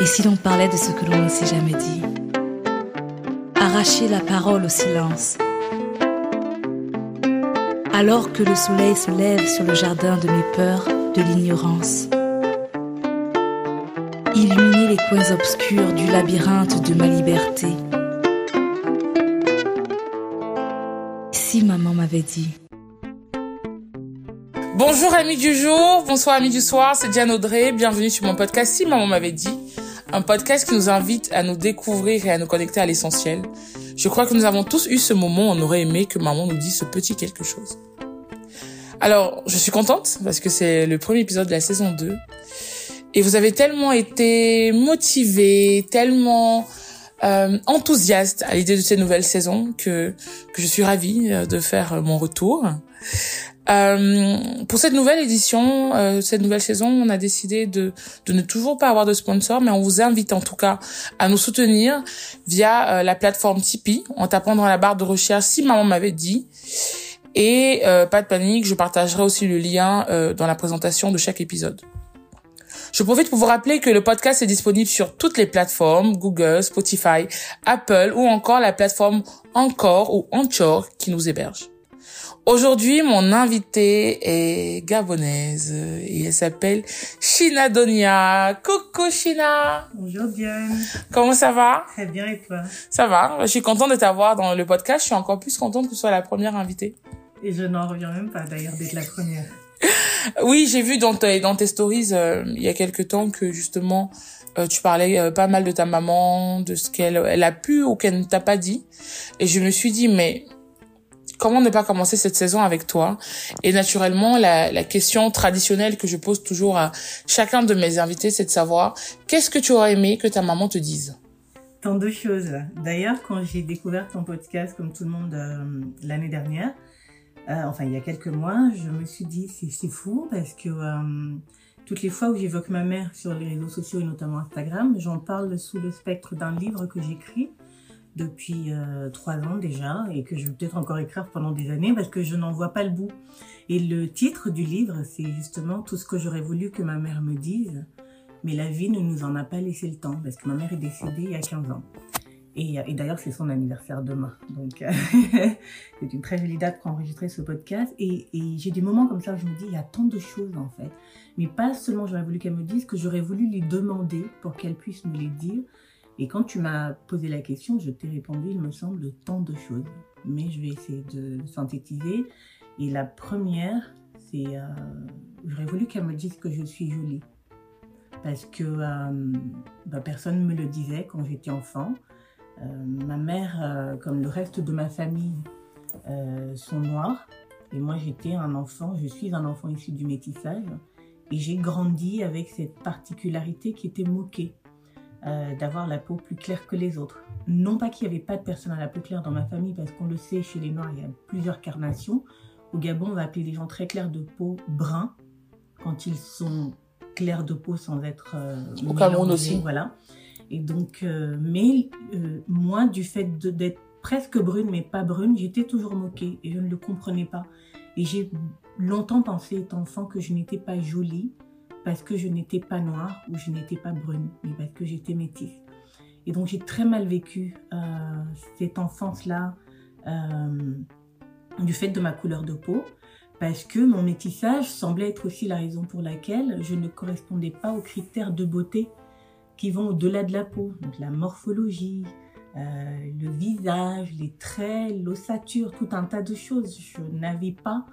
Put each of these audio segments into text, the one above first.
Et si l'on parlait de ce que l'on ne s'est jamais dit? Arracher la parole au silence. Alors que le soleil se lève sur le jardin de mes peurs, de l'ignorance. Illuminer les coins obscurs du labyrinthe de ma liberté. Si maman m'avait dit. Bonjour amis du jour, bonsoir amis du soir, c'est Diane Audrey, bienvenue sur mon podcast Si maman m'avait dit, un podcast qui nous invite à nous découvrir et à nous connecter à l'essentiel. Je crois que nous avons tous eu ce moment où on aurait aimé que maman nous dise ce petit quelque chose. Alors, je suis contente parce que c'est le premier épisode de la saison 2 et vous avez tellement été motivés, tellement euh, à l'idée de cette nouvelle saison que, que je suis ravie euh, de faire mon retour. Euh, pour cette nouvelle édition, euh, cette nouvelle saison, on a décidé de, de ne toujours pas avoir de sponsor, mais on vous invite en tout cas à nous soutenir via euh, la plateforme Tipeee en tapant dans la barre de recherche si maman m'avait dit. Et pas de panique, je partagerai aussi le lien dans la présentation de chaque épisode. Je profite pour vous rappeler que le podcast est disponible sur toutes les plateformes, Google, Spotify, Apple ou encore la plateforme Encore ou Anchor qui nous héberge. Aujourd'hui, mon invitée est gabonaise et elle s'appelle Shina Donia. Coucou Shina. Bonjour Diane. Comment ça va? Très bien et toi? Ça va. Je suis contente de t'avoir dans le podcast. Je suis encore plus contente que tu sois la première invitée. Et je n'en reviens même pas d'ailleurs d'être la première. oui, j'ai vu dans, tes, dans tes stories euh, il y a quelques temps que justement euh, tu parlais euh, pas mal de ta maman, de ce qu'elle elle a pu ou qu'elle ne t'a pas dit. Et je me suis dit, mais comment ne pas commencer cette saison avec toi? Et naturellement, la, la, question traditionnelle que je pose toujours à chacun de mes invités, c'est de savoir qu'est-ce que tu aurais aimé que ta maman te dise? Tant de choses. D'ailleurs, quand j'ai découvert ton podcast, comme tout le monde euh, l'année dernière, euh, enfin il y a quelques mois, je me suis dit c'est fou parce que euh, toutes les fois où j'évoque ma mère sur les réseaux sociaux et notamment Instagram, j'en parle sous le spectre d'un livre que j'écris depuis euh, trois ans déjà et que je vais peut-être encore écrire pendant des années parce que je n'en vois pas le bout. Et le titre du livre, c'est justement tout ce que j'aurais voulu que ma mère me dise, mais la vie ne nous en a pas laissé le temps parce que ma mère est décédée il y a 15 ans. Et, d'ailleurs, c'est son anniversaire demain. Donc, c'est une très jolie date pour enregistrer ce podcast. Et, et j'ai des moments comme ça où je me dis, il y a tant de choses en fait. Mais pas seulement j'aurais voulu qu'elle me dise, que j'aurais voulu lui demander pour qu'elle puisse me les dire. Et quand tu m'as posé la question, je t'ai répondu, il me semble, tant de choses. Mais je vais essayer de synthétiser. Et la première, c'est, euh, j'aurais voulu qu'elle me dise que je suis jolie. Parce que euh, bah, personne ne me le disait quand j'étais enfant. Euh, ma mère, euh, comme le reste de ma famille, sont noirs. Et moi, j'étais un enfant, je suis un enfant issu du métissage. Et j'ai grandi avec cette particularité qui était moquée. Euh, d'avoir la peau plus claire que les autres. Non pas qu'il n'y avait pas de personnes à la peau claire dans ma famille, parce qu'on le sait, chez les Noirs, il y a plusieurs carnations. Au Gabon, on va appeler les gens très clairs de peau bruns, quand ils sont clairs de peau sans être... Euh, Au Cameroun aussi. Voilà. Et donc, euh, mais euh, moi, du fait d'être presque brune, mais pas brune, j'étais toujours moquée et je ne le comprenais pas. Et j'ai longtemps pensé, étant enfant, que je n'étais pas jolie parce que je n'étais pas noire ou je n'étais pas brune, mais parce que j'étais métisse. Et donc j'ai très mal vécu euh, cette enfance-là euh, du fait de ma couleur de peau, parce que mon métissage semblait être aussi la raison pour laquelle je ne correspondais pas aux critères de beauté qui vont au-delà de la peau, donc la morphologie, euh, le visage, les traits, l'ossature, tout un tas de choses. Je n'avais pas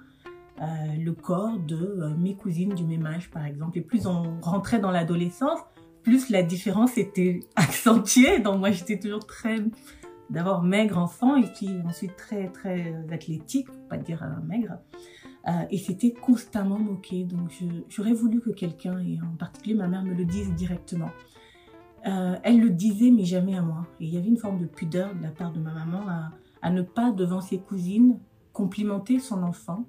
euh, le corps de euh, mes cousines du même âge, par exemple. Et plus on rentrait dans l'adolescence, plus la différence était accentuée. Donc moi, j'étais toujours très, d'abord maigre enfant, et puis ensuite très, très athlétique, pour pas dire euh, maigre. Et c'était constamment moqué. Donc j'aurais voulu que quelqu'un, et en particulier ma mère, me le dise directement. Elle le disait, mais jamais à moi. Et il y avait une forme de pudeur de la part de ma maman à ne pas, devant ses cousines, complimenter son enfant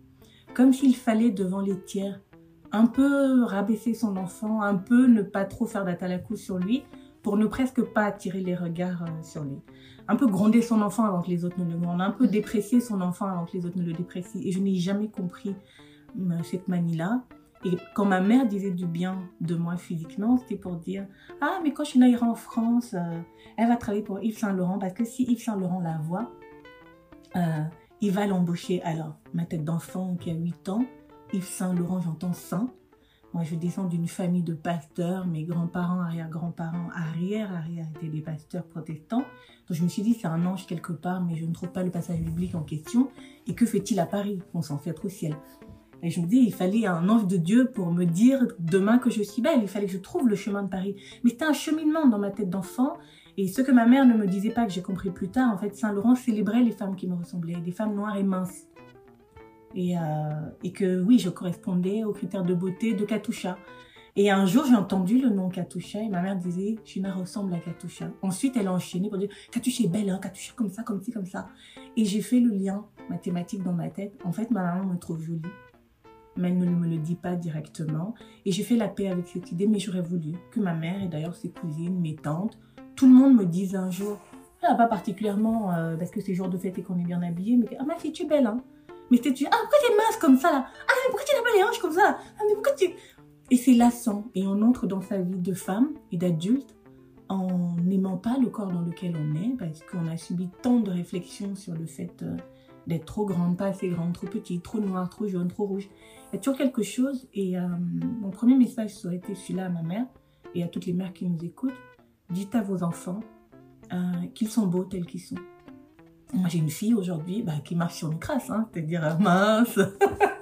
comme s'il fallait devant les tiers un peu rabaisser son enfant, un peu ne pas trop faire d'atalacou sur lui pour ne presque pas attirer les regards euh, sur lui. Un peu gronder son enfant avant que les autres ne le grondent, un peu déprécier son enfant avant que les autres ne le déprécient. Et je n'ai jamais compris euh, cette manie-là. Et quand ma mère disait du bien de moi physiquement, c'était pour dire Ah, mais quand je ira en France, euh, elle va travailler pour Yves Saint Laurent parce que si Yves Saint Laurent la voit, il va l'embaucher. Alors, ma tête d'enfant qui a 8 ans, Yves Saint Laurent, j'entends saint. Moi, je descends d'une famille de pasteurs. Mes grands-parents, arrière-grands-parents, arrière-arrière étaient des pasteurs protestants. Donc, je me suis dit, c'est un ange quelque part, mais je ne trouve pas le passage biblique en question. Et que fait-il à Paris? On s'en fait trop ciel. Et je me dis, il fallait un ange de Dieu pour me dire demain que je suis belle. Il fallait que je trouve le chemin de Paris. Mais c'était un cheminement dans ma tête d'enfant. Et ce que ma mère ne me disait pas, que j'ai compris plus tard, en fait, Saint-Laurent célébrait les femmes qui me ressemblaient, des femmes noires et minces. Et, euh, et que oui, je correspondais aux critères de beauté de Katusha. Et un jour, j'ai entendu le nom Katusha et ma mère disait, Shina ressemble à Katusha. Ensuite, elle a enchaîné pour dire, Katusha est belle, hein, Katusha comme ça, comme ci, comme ça. Et j'ai fait le lien mathématique dans ma tête. En fait, ma maman me trouve jolie, mais elle ne me le dit pas directement. Et j'ai fait la paix avec cette idée, mais j'aurais voulu que ma mère et d'ailleurs ses cousines, mes tantes, tout le monde me dise un jour, ah, pas particulièrement euh, parce que c'est jour de fête et qu'on est bien habillé, mais ah ma fille, tu es belle, hein. Mais tu ah pourquoi tu es mince comme ça là? Ah mais pourquoi tu n'as pas les hanches comme ça Ah mais pourquoi tu... Et c'est lassant. Et on entre dans sa vie de femme et d'adulte en n'aimant pas le corps dans lequel on est, parce qu'on a subi tant de réflexions sur le fait euh, d'être trop grande, pas assez grande, trop petite, trop noire, trop jaune, trop rouge. Il y a toujours quelque chose. Et euh, mon premier message, ça aurait été celui-là à ma mère et à toutes les mères qui nous écoutent. Dites à vos enfants euh, qu'ils sont beaux tels qu'ils sont. Moi, j'ai une fille aujourd'hui bah, qui marche sur une crasse, hein, c'est-à-dire mince,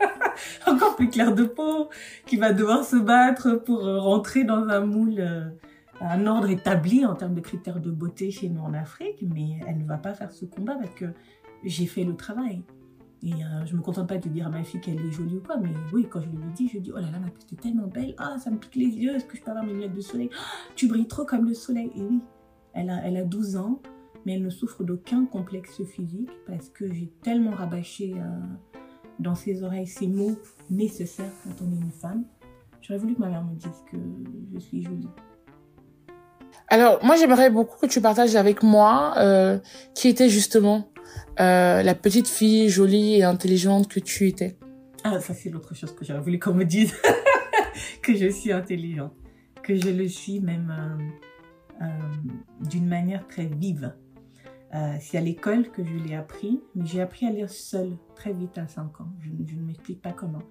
encore plus claire de peau, qui va devoir se battre pour rentrer dans un moule, euh, un ordre établi en termes de critères de beauté chez nous en Afrique, mais elle ne va pas faire ce combat parce que j'ai fait le travail. Et euh, je me contente pas de dire à ma fille qu'elle est jolie ou quoi, mais oui, quand je lui dis, je dis, oh là là, ma petite est tellement belle, ah, ça me pique les yeux, est-ce que je peux avoir mes lunettes de soleil? Ah, Tu brilles trop comme le soleil. Et oui, elle a, elle a 12 ans, mais elle ne souffre d'aucun complexe physique parce que j'ai tellement rabâché euh, dans ses oreilles ces mots nécessaires quand on est une femme. J'aurais voulu que ma mère me dise que je suis jolie. Alors, moi, j'aimerais beaucoup que tu partages avec moi euh, qui était justement euh, la petite fille jolie et intelligente que tu étais. Ah, ça c'est l'autre chose que j'aurais voulu qu'on me dise. que je suis intelligente. Que je le suis même euh, euh, d'une manière très vive. C'est à l'école que je l'ai appris, mais j'ai appris à lire seule très vite à 5 ans. Je, je ne m'explique pas comment.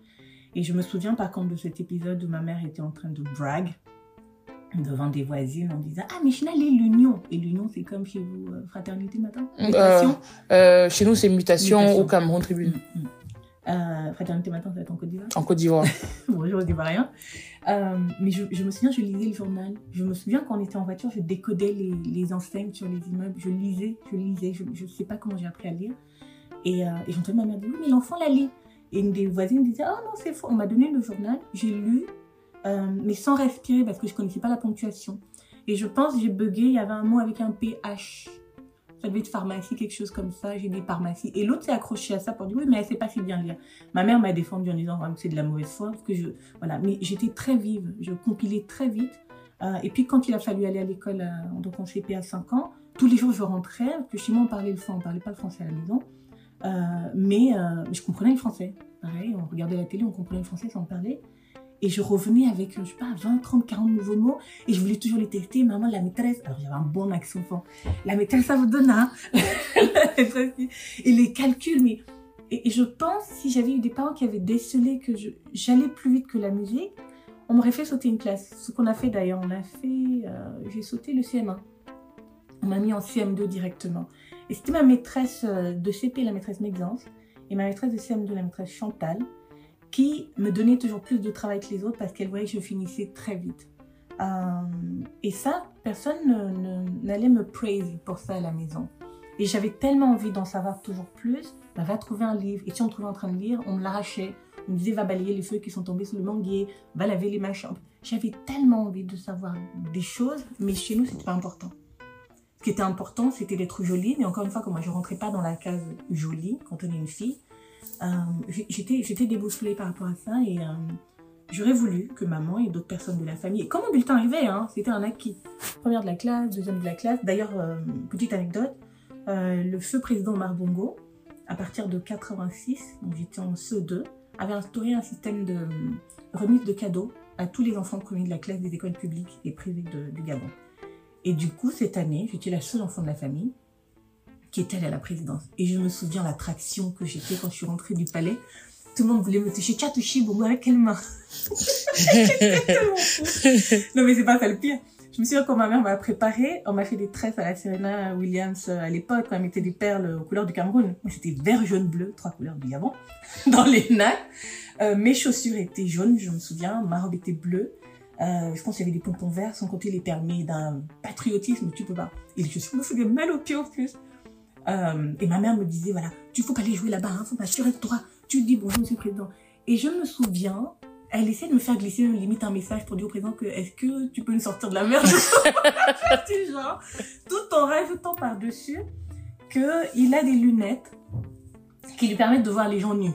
Et je me souviens par contre de cet épisode où ma mère était en train de brag devant des voisines en disant Ah, mais China, lit l'union. Et l'union, c'est comme chez vous, euh, fraternité matin Euh, Mutation? euh, chez nous, c'est mutation, Mutation. au Cameroun Tribune, Mm, mm. Euh, Fraternité matin, ça va être en Côte d'Ivoire? En Côte d'Ivoire. Bonjour, je dis pas rien. Euh, mais je, je me souviens, je lisais le journal. Je me souviens quand on était en voiture, je décodais les, les enseignes sur les immeubles. Je lisais, je lisais. Je ne sais pas comment j'ai appris à lire. Et, euh, et j'entendais ma mère dire, oui, mais l'enfant la lit. Et une des voisines disait, oh non, c'est faux. On m'a donné le journal, j'ai lu, euh, mais sans respirer parce que je connaissais pas la ponctuation. Et je pense, j'ai bugué, il y avait un mot avec un PH. Ça devait être pharmacie, quelque chose comme ça. J'ai dit pharmacie. Et l'autre s'est accroché à ça pour dire, oui, mais elle sait pas si bien lire. Ma mère m'a défendu en disant c'est de la mauvaise foi. Parce que je, voilà. Mais j'étais très vive. Je compilais très vite. Euh, et puis, quand il a fallu aller à l'école, euh, donc en CP à 5 ans, tous les jours, je rentrais. Parce que chez moi, on parlait le français. On parlait pas le français à la maison. Euh, mais je comprenais le français. Pareil, on regardait la télé, on comprenait le français sans parler. Et je revenais avec, je sais pas, 20, 30, 40 nouveaux mots. Et je voulais toujours les tester. Maman, la maîtresse. Alors, j'avais un bon accent enfant. La maîtresse, ça vous donne, hein Et les calculs, mais. Et, je pense, si j'avais eu des parents qui avaient décelé que j'allais plus vite que la musique, on m'aurait fait sauter une classe. Ce qu'on a fait d'ailleurs, on a fait. euh, J'ai sauté le CM1. On m'a mis en CM2 directement. Et c'était ma maîtresse euh, de CP, la maîtresse Mexence, et ma maîtresse de CM2, la maîtresse Chantal, qui me donnait toujours plus de travail que les autres parce qu'elle voyait que je finissais très vite. Euh, et ça, personne ne- ne- n'allait me praise pour ça à la maison. Et j'avais tellement envie d'en savoir toujours plus, bah, va trouver un livre. Et si on trouvait en train de lire, on me l'arrachait. On me disait, va balayer les feuilles qui sont tombées sous le manguier, va laver les machins. J'avais tellement envie de savoir des choses, mais chez nous, c'était pas important. Ce qui était important, c'était d'être jolie. Mais encore une fois, comme moi, je rentrais pas dans la case jolie quand on est une fille, j'étais j'étais déboussolée par rapport à ça. Et euh, j'aurais voulu que maman et d'autres personnes de la famille... Quand mon bulletin arrivait, hein, c'était un acquis. Première de la classe, deuxième de la classe. D'ailleurs, euh, petite anecdote, euh, le feu président Omar Bongo, à partir de 86, donc j'étais en CE2, avait instauré un système de remise de cadeaux à tous les enfants premiers de la classe des écoles publiques et privées du Gabon. Et du coup, cette année, j'étais la seule enfant de la famille qui était allée à la présidence. Et je me souviens l'attraction que j'étais quand je suis rentrée du palais. Tout le monde voulait me toucher. Tu as touché bon, avec quelle main? Non, mais c'est pas ça le pire. Je me souviens quand ma mère m'a préparé, on m'a fait des tresses à la Serena Williams euh, à l'époque, quand elle mettait des perles aux couleurs du Cameroun. Moi, c'était vert, jaune, bleu, trois couleurs du Gabon, dans les nattes. Euh, mes chaussures étaient jaunes, je me souviens, ma robe était bleue. Euh, je pense qu'il y avait des pompons verts, sans compter les permis d'un patriotisme, tu peux pas. Et chaussures me faisaient mal aux pieds en plus. Euh, et ma mère me disait, voilà, tu faut pas aller jouer là-bas, hein, faut m'assurer de toi. Tu dis bonjour, monsieur le président. Et je me souviens, elle essaie de me faire glisser limite un message pour dire au président que est-ce que tu peux nous sortir de la merde? Genre, tout en rajoutant par-dessus qu'il a des lunettes qui lui permettent de voir les gens nus.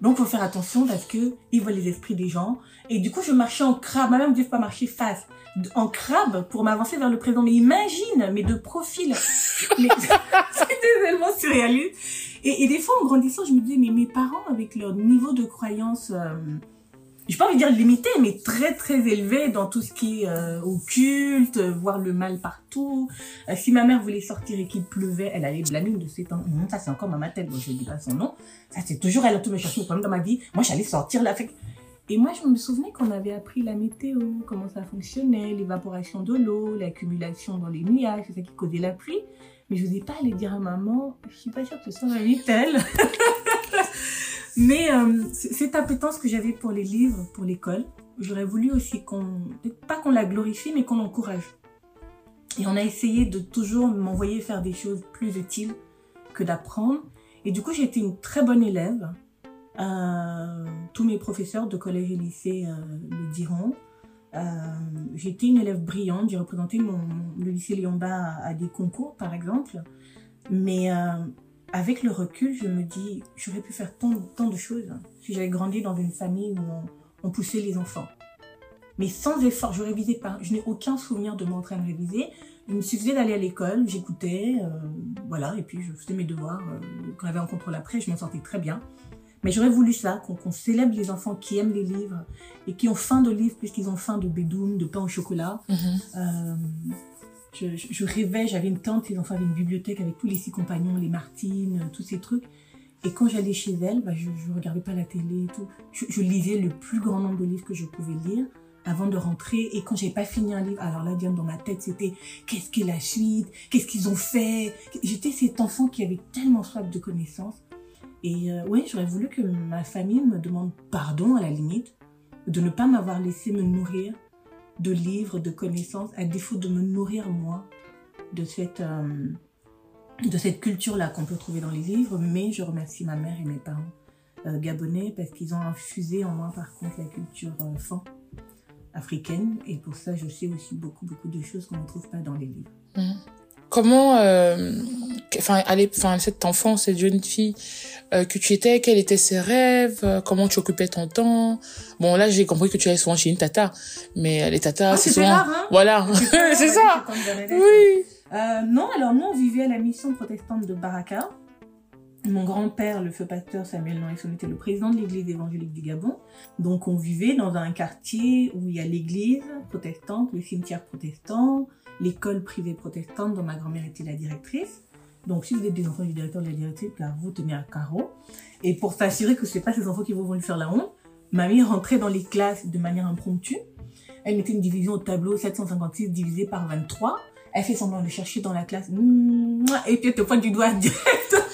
Donc, faut faire attention parce que il voit les esprits des gens. Et du coup, je marchais en crabe. Ma mère me dit, faut pas marcher face. En crabe pour m'avancer vers le président. Mais imagine, mais de profil. C'était tellement surréaliste. Et, et, des fois, en grandissant, je me disais, mais mes parents, avec leur niveau de croyance, euh, je pas envie de dire limité, mais très très élevé dans tout ce qui est euh, occulte, voir le mal partout. Euh, si ma mère voulait sortir et qu'il pleuvait, elle allait blâmer de ses temps. Non, ça c'est encore ma tête, bon, je dis pas son nom. Ça c'est toujours elle a tout me chercher problème dans ma vie. Moi j'allais sortir là. Fait... Et moi je me souvenais qu'on avait appris la météo, comment ça fonctionnait, l'évaporation de l'eau, l'accumulation dans les nuages, c'est ça qui causait la pluie. Mais je n'osais pas aller dire à maman, je suis pas sûre que ce soit ma vie telle. Mais euh, cette appétence que j'avais pour les livres, pour l'école, j'aurais voulu aussi qu'on, pas qu'on la glorifie, mais qu'on l'encourage. Et on a essayé de toujours m'envoyer faire des choses plus utiles que d'apprendre. Et du coup, j'ai été une très bonne élève. Euh, tous mes professeurs de collège et lycée euh, le diront. Euh, J'étais une élève brillante. J'ai représenté mon, le lycée Lyonba à, des concours, par exemple. Mais euh, avec le recul, je me dis, j'aurais pu faire tant, de choses si j'avais grandi dans une famille où on, poussait les enfants. Mais sans effort, je révisais pas. Je n'ai aucun souvenir de m'entraîner à réviser. Il me suffisait d'aller à l'école, j'écoutais, voilà, et puis je faisais mes devoirs. Quand j'avais un contrôle après, je m'en sortais très bien. Mais j'aurais voulu ça, qu'on qu célèbre les enfants qui aiment les livres et qui ont faim de livres puisqu'ils ont faim de bédoum, de pain au chocolat. Mm -hmm. euh, je, je, rêvais, j'avais une tante, les enfants avaient une bibliothèque avec tous les six compagnons, les Martines, tous ces trucs. Et quand j'allais chez elle, bah, je, je regardais pas la télé et tout. Je, je, lisais le plus grand nombre de livres que je pouvais lire avant de rentrer. Et quand j'avais pas fini un livre, alors là, dans ma tête, c'était qu'est-ce qu'est la suite? Qu'est-ce qu'ils ont fait? J'étais cet enfant qui avait tellement soif de connaissances. Et euh, oui, j'aurais voulu que ma famille me demande pardon à la limite de ne pas m'avoir laissé me nourrir de livres, de connaissances, à défaut de me nourrir moi de cette, euh, cette culture-là qu'on peut trouver dans les livres. Mais je remercie ma mère et mes parents euh, gabonais parce qu'ils ont infusé en moi par contre la culture euh, fan africaine. Et pour ça, je sais aussi beaucoup, beaucoup de choses qu'on ne trouve pas dans les livres. Mmh. Comment, enfin, euh, enfin, cette enfant, cette jeune fille euh, que tu étais, quels étaient ses rêves, euh, comment tu occupais ton temps Bon, là, j'ai compris que tu allais souvent chez une tata, mais les tatas, ah, c'est souvent, rare, hein voilà, c'est ça. Oui. Euh, non, alors nous, on vivait à la mission protestante de Baraka. Mon grand-père, le feu pasteur Samuel Norisson, était le président de l'église évangélique du Gabon. Donc, on vivait dans un quartier où il y a l'église protestante, le cimetière protestant, l'école privée protestante dont ma grand-mère était la directrice. Donc, si vous êtes des enfants du directeur de la directrice, car vous tenez à carreau. Et pour s'assurer que ce n'est pas ces enfants qui vont lui faire la honte, mamie rentrait dans les classes de manière impromptue. Elle mettait une division au tableau 756 divisé par 23. Elle fait semblant de chercher dans la classe. Et puis elle te pointe du doigt directement.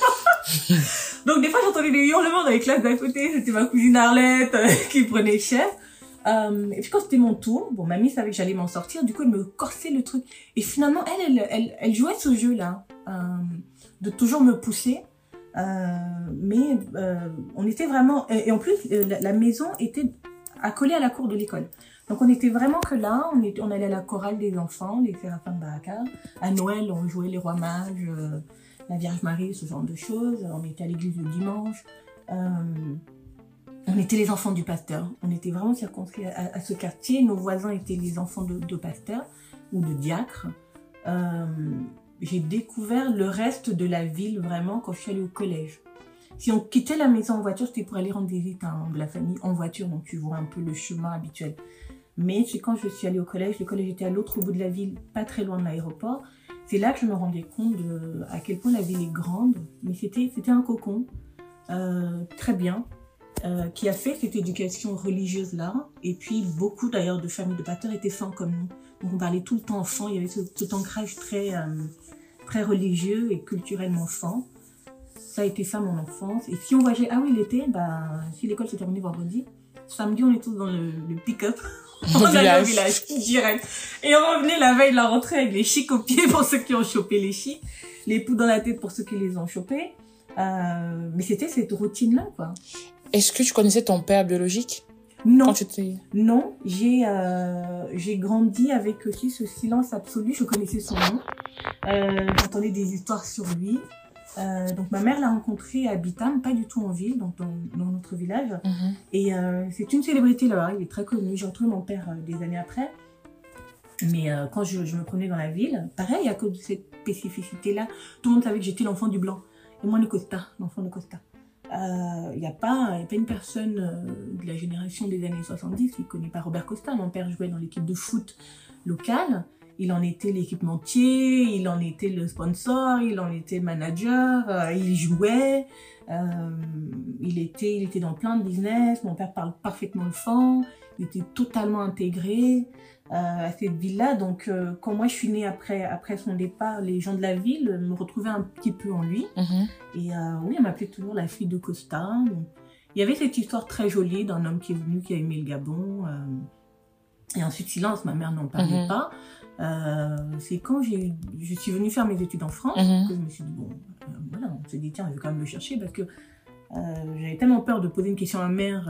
Donc des fois j'entendais des hurlements dans les classes d'à côté. C'était ma cousine Arlette euh, qui prenait chef. Euh, et puis quand c'était mon tour, bon, mamie savait que j'allais m'en sortir, du coup elle me corsait le truc. Et finalement, elle, elle, elle, elle jouait ce jeu-là, euh, de toujours me pousser. Euh, mais on était vraiment... Et, en plus, la, maison était accolée à la cour de l'école. Donc on était vraiment que là, on, on allait à la chorale des enfants, les séraphins de Baraka. À Noël, on jouait les rois mages, la Vierge Marie, ce genre de choses. On était à l'église le dimanche. On était les enfants du pasteur. On était vraiment circonscrits à, ce quartier. Nos voisins étaient les enfants de, de pasteurs ou de diacres. Euh, j'ai découvert le reste de la ville vraiment quand je suis allée au collège. Si on quittait la maison en voiture, c'était pour aller rendre visite à un membre de la famille en voiture, donc tu vois un peu le chemin habituel. Mais c'est quand je suis allée au collège, le collège était à l'autre bout de la ville, pas très loin de l'aéroport. C'est là que je me rendais compte de à quel point la ville est grande, mais c'était un cocon euh, très bien euh, qui a fait cette éducation religieuse là. Et puis beaucoup d'ailleurs de familles de pasteurs étaient sans comme nous. Donc on parlait tout le temps enfant, il y avait ce, cet ancrage très euh, très religieux et culturellement fan. Ça a été ça mon enfance. Et si on voyageait, ah oui l'été, bah si l'école se terminait vendredi, samedi on est tous dans le pick-up. On allait au village. direct. Et on revenait la veille de la rentrée avec les chics aux pieds pour ceux qui ont chopé les chics, les poux dans la tête pour ceux qui les ont chopés. Euh, mais c'était cette routine-là, quoi. Est-ce que tu connaissais ton père biologique? Non, quand tu étais... non, j'ai euh, j'ai grandi avec aussi ce silence absolu. Je connaissais son nom, euh, j'entendais des histoires sur lui. Euh, donc ma mère l'a rencontré à Bitam, pas du tout en ville, donc dans, dans notre village. Mhm. Et euh, c'est une célébrité là-bas, il est très connu. J'ai retrouvé mon père euh, des années après. Mais quand je, je me promenais dans la ville, pareil, à cause de cette spécificité-là, tout le monde savait que j'étais l'enfant du blanc. Et moi, le Costa, l'enfant de Costa. Il n'y a, pas- y a pas une personne de la génération des années 70 qui ne connaît pas Robert Costa. Mon père jouait dans l'équipe de foot locale. Il en était l'équipementier, il en était le sponsor, il en était le manager, euh, il jouait. Euh, il était, il était dans plein de business. Mon père parle parfaitement le fan. Il était totalement intégré euh, à cette ville-là. Donc, quand moi je suis née après, après son départ, les gens de la ville me retrouvaient un petit peu en lui. Mhm. Et oui, on m'appelait toujours la fille de Costa. Donc, il y avait cette histoire très jolie d'un homme qui est venu, qui a aimé le Gabon. et ensuite, silence, ma mère n'en parlait Mhm. pas. Euh, c'est quand j'ai, je suis venue faire mes études en France Mhm. que je me suis dit, bon, euh, voilà, on s'est dit, tiens, je vais quand même le chercher parce que euh, j'avais tellement peur de poser une question à ma mère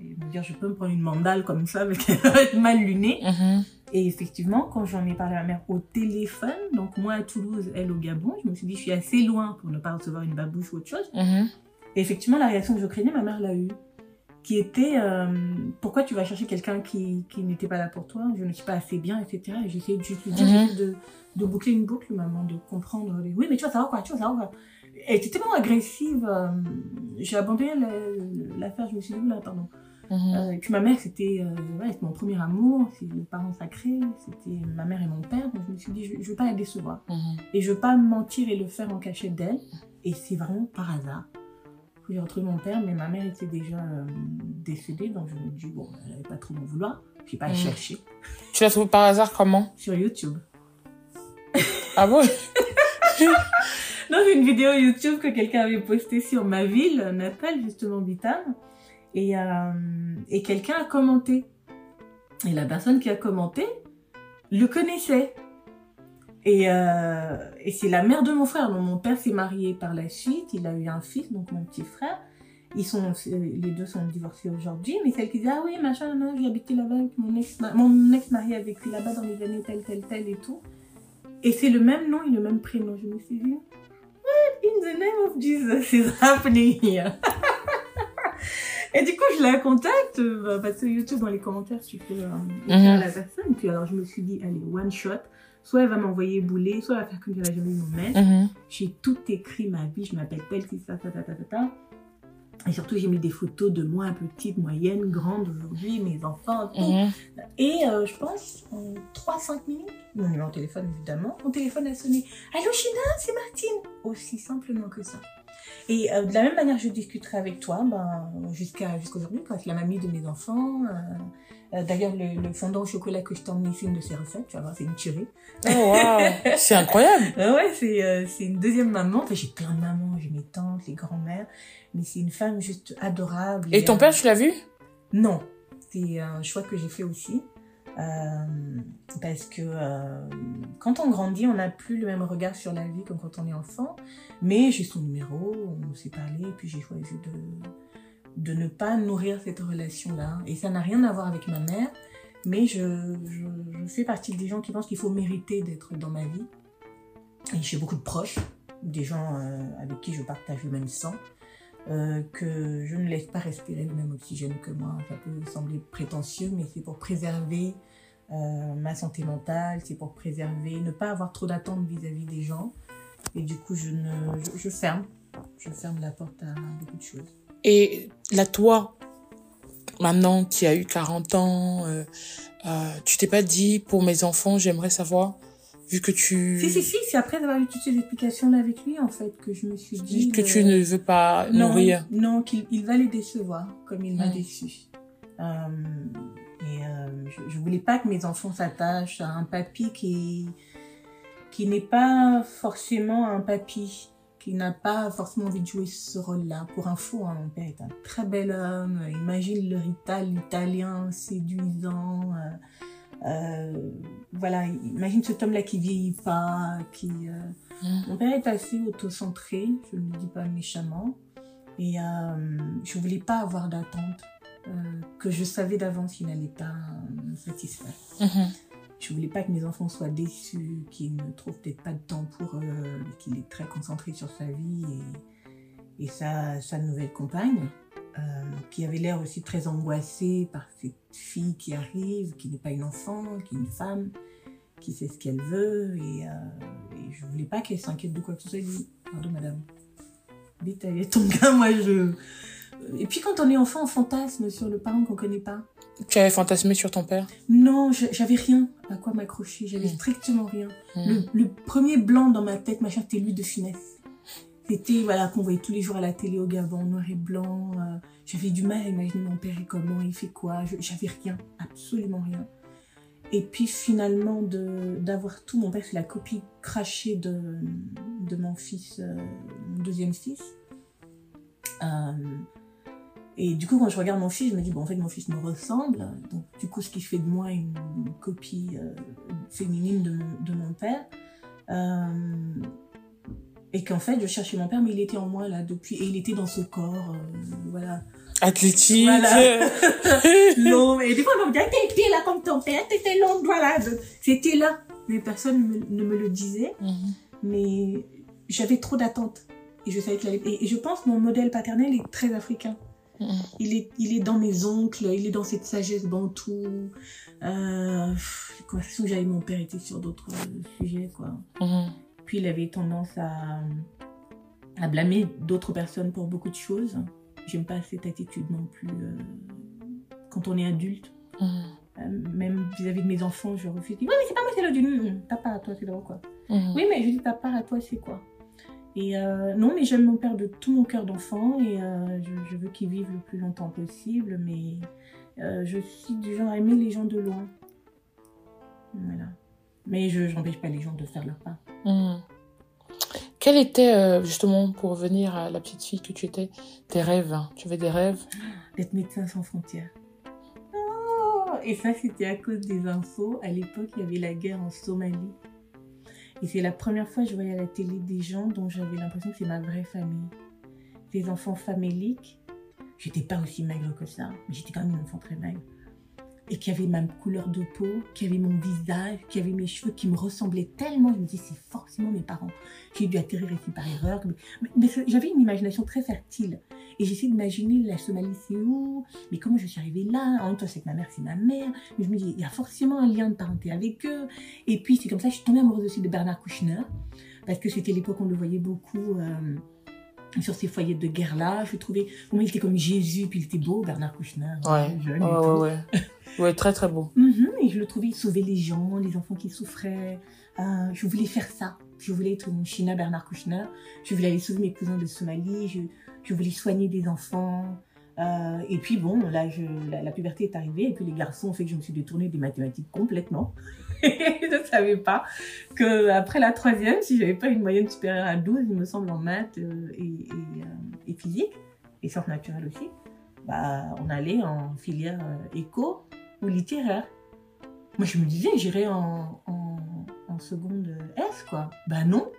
et, et me dire, je peux me prendre une mandale comme ça être mal lunée. Mhm. Et effectivement, quand j'en ai parlé à ma mère au téléphone, donc moi à Toulouse, elle au Gabon, je me suis dit, je suis assez loin pour ne pas recevoir une babouche ou autre chose. Mhm. Et effectivement, la réaction que je craignais, ma mère l'a eue. Qui était, euh, pourquoi tu vas chercher quelqu'un qui, qui n'était pas là pour toi? Je ne suis pas assez bien, etc. Et j'essayais j'essayais de, de boucler une boucle, maman, de comprendre. les- Oui, mais tu vas savoir quoi, tu vas savoir quoi. Elle était tellement agressive. euh, J'ai abandonné la- l'affaire, je me suis dit, oula, pardon. Mhm. Euh, et puis ma mère, c'était ouais, mon premier amour, c'est le parent sacré, c'était ma mère et mon père. Donc je me suis dit, je, je veux pas la décevoir. Mhm. Et je veux pas mentir et le faire en cachette d'elle. Et c'est vraiment par hasard j'ai retrouvé mon père, mais ma mère était déjà euh, décédée, donc je me dis, bon, elle n'avait pas trop m'en vouloir. J'ai pas Mhm. cherché Tu l'as trouvé par hasard comment? Sur YouTube. Ah bon? Non, c'est une vidéo YouTube que quelqu'un avait postée sur ma ville natale, justement Bitam. Et, euh, et quelqu'un a commenté. Et la personne qui a commenté le connaissait. Et, euh, et c'est la mère de mon frère. Donc, mon père s'est marié par la suite. Il a eu un fils, donc mon petit frère. Ils sont, les deux sont divorcés aujourd'hui. Mais celle qui dit, ah oui, machin, non, j'ai habité là-bas avec mon ex, mon ex-mari a vécu là-bas dans les années telle, telle, telle et tout. Et c'est le même nom et le même prénom. Je me suis dit, in the name of Jesus is happening here? Et du coup, je la contacte, euh, parce que YouTube, dans les commentaires, tu peux euh, à la personne. Puis alors, je me suis dit, allez, one shot. Soit elle va m'envoyer bouler, soit elle va faire comme si elle jamais mon mail. Mhm. J'ai tout écrit, ma vie, je m'appelle telle, c'est ça, ta, ta, ta, ta, ta. Et surtout, j'ai mis des photos de moi, petite, moyenne, grande aujourd'hui, mes enfants, tout. Mhm. Et euh, je pense, en 3-5 minutes, mon numéro de téléphone évidemment, mon téléphone a sonné. Allô China, c'est Martine Aussi simplement que ça. Et euh, de la même manière, je discuterai avec toi ben, jusqu'à jusqu'aujourd'hui, quand la mamie de mes enfants. euh, euh, D'ailleurs, le, le fondant au chocolat que je t'ai emmené, c'est une de ses recettes, tu vas voir, c'est une tuerie. Oh, wow. C'est incroyable. Ouais, c'est euh, c'est une deuxième maman. Enfin, j'ai plein de mamans, j'ai mes tantes, les grands-mères, mais c'est une femme juste adorable. Et ton euh, père, tu l'as vu? Non, c'est un choix que j'ai fait aussi. Euh, parce que euh, quand on grandit, on n'a plus le même regard sur la vie que quand on est enfant. Mais j'ai son numéro, on s'est parlé, et puis j'ai choisi de, de ne pas nourrir cette relation-là. Et ça n'a rien à voir avec ma mère, mais je, je, fais partie des gens qui pensent qu'il faut mériter d'être dans ma vie. Et j'ai beaucoup de proches, des gens euh, avec qui je partage le même sang euh, que je ne laisse pas respirer le même oxygène que moi. Ça peut sembler prétentieux, mais c'est pour préserver euh, ma santé mentale, c'est pour préserver, ne pas avoir trop d'attentes vis-à-vis des gens. Et du coup, je, ne, je ferme. je ferme la porte à beaucoup de choses. Et la toi, maintenant qui a eu 40 ans, euh, euh, tu t'es pas dit, pour mes enfants, j'aimerais savoir, vu que tu... Si, si, si, c'est après avoir eu toutes ces explications-là avec lui, en fait, que je me suis dit... Que tu ne veux pas non, nourrir. Non, qu'il il va les décevoir, comme il m'a déçu. Euh, et euh, je, je voulais pas que mes enfants s'attachent à un papy qui qui n'est pas forcément un papy, qui n'a pas forcément envie de jouer ce rôle-là. Pour info, hein, mon père est un très bel homme. Imagine le rital italien séduisant. euh, euh, voilà, imagine cet homme-là qui vieillit pas, qui. euh. Mon père est assez autocentré, je ne le dis pas méchamment, et je voulais pas avoir d'attente que je savais d'avance qu'il n'allait pas me satisfaire. Mhm. Je voulais pas que mes enfants soient déçus, qu'ils ne trouvent peut-être pas de temps pour eux, qu'il est très concentré sur sa vie et, et sa, sa nouvelle compagne, euh, qui avait l'air aussi très angoissée par cette fille qui arrive, qui n'est pas une enfant, qui est une femme, qui sait ce qu'elle veut. Et, euh, et je voulais pas qu'elle s'inquiète de quoi que ce soit. Pardon madame, vite ton gars, moi je... Et puis quand on est enfant, on fantasme sur le parent qu'on connaît pas. Tu avais fantasmé sur ton père? Non, j'avais rien à quoi m'accrocher, j'avais Mm. strictement rien. Mm. Le, le premier blanc dans ma tête, machin, c'était lui de Funès. C'était, voilà, qu'on voyait tous les jours à la télé au Gabon, noir et blanc. euh, j'avais du mal à imaginer mon père et comment, il fait quoi. J'avais rien, absolument rien. Et puis finalement, d'avoir tout, mon père, c'est la copie crachée de, de mon fils, euh, mon deuxième fils. Euh, et du coup, quand je regarde mon fils, je me dis, bon, en fait, mon fils me ressemble. Donc, du coup, ce qui fait de moi une, copie euh, féminine de mon, de mon père. Euh, et qu'en fait, je cherchais mon père, mais il était en moi, là, depuis. Et il était dans ce corps, euh, voilà. Athlétique. Voilà. Long. Et des fois, on me dit, ah, t'étais là comme ton père, t'étais long, voilà. C'était là. Mais personne ne me, ne me le disait. Mhm. Mais j'avais trop d'attentes. Et je savais que et, et je pense que mon modèle paternel est très africain. Il est, il est dans mes oncles, il est dans cette sagesse bantou. Euh, les conversations que j'avais mon père étaient sur d'autres euh, sujets, quoi. Mhm. Puis il avait tendance à, à blâmer d'autres personnes pour beaucoup de choses. J'aime pas cette attitude non plus. euh, quand on est adulte, Mhm. Euh, même vis-à-vis de mes enfants, je refuse. Oui, mais c'est pas moi, c'est l'adulte. Non, Ta part à toi, c'est drôle, quoi. Mhm. Oui, mais je dis ta part à toi, c'est quoi? Et euh, non, mais j'aime mon père de tout mon cœur d'enfant et euh, je, je veux qu'il vive le plus longtemps possible, mais euh, je suis du genre à aimer les gens de loin. Voilà. Mais je n'empêche pas les gens de faire leur part. Mhm. Quel était, justement, pour revenir à la petite fille que tu étais, tes rêves hein? Tu avais des rêves? D'être médecin sans frontières. Oh et ça, c'était à cause des infos. À l'époque, il y avait la guerre en Somalie. Et c'est la première fois que je voyais à la télé des gens dont j'avais l'impression que c'est ma vraie famille. Des enfants faméliques. J'étais pas aussi maigre que ça, mais j'étais quand même une enfant très maigre. Et qui avait ma couleur de peau, qui avait mon visage, qui avait mes cheveux, qui me ressemblaient tellement. Je me disais, c'est forcément mes parents. J'ai dû atterrir ici par erreur. Mais, mais j'avais une imagination très fertile. Et j'essaie d'imaginer la Somalie, c'est où? Mais comment je suis arrivée là? En même temps, c'est que ma mère, c'est ma mère. Mais je me dis, il y a forcément un lien de parenté avec eux. Et puis, c'est comme ça, je suis tombée amoureuse aussi de Bernard Kouchner. Parce que c'était l'époque où on le voyait beaucoup euh, sur ces foyers de guerre-là. Je trouvais, comment il était comme Jésus, puis il était beau, Bernard Kouchner. Ouais. jeune et Ouais, ouais, très, très beau. Mhm, et je le trouvais sauver les gens, les enfants qui souffraient. Euh, je voulais faire ça. Je voulais être une China Bernard Kouchner. Je voulais aller sauver mes cousins de Somalie. Je, je voulais soigner des enfants. Euh, et puis bon, là, je, la, la puberté est arrivée. Et puis les garçons ont fait que je me suis détournée des mathématiques complètement. je ne savais pas que après la troisième, si j'avais pas une moyenne supérieure à 12, il me semble, en maths euh, euh, et physique, et sciences naturelles aussi, bah, on allait en filière euh, éco ou littéraire. Moi, je me disais, j'irais en, en, en seconde S, quoi. Bah non.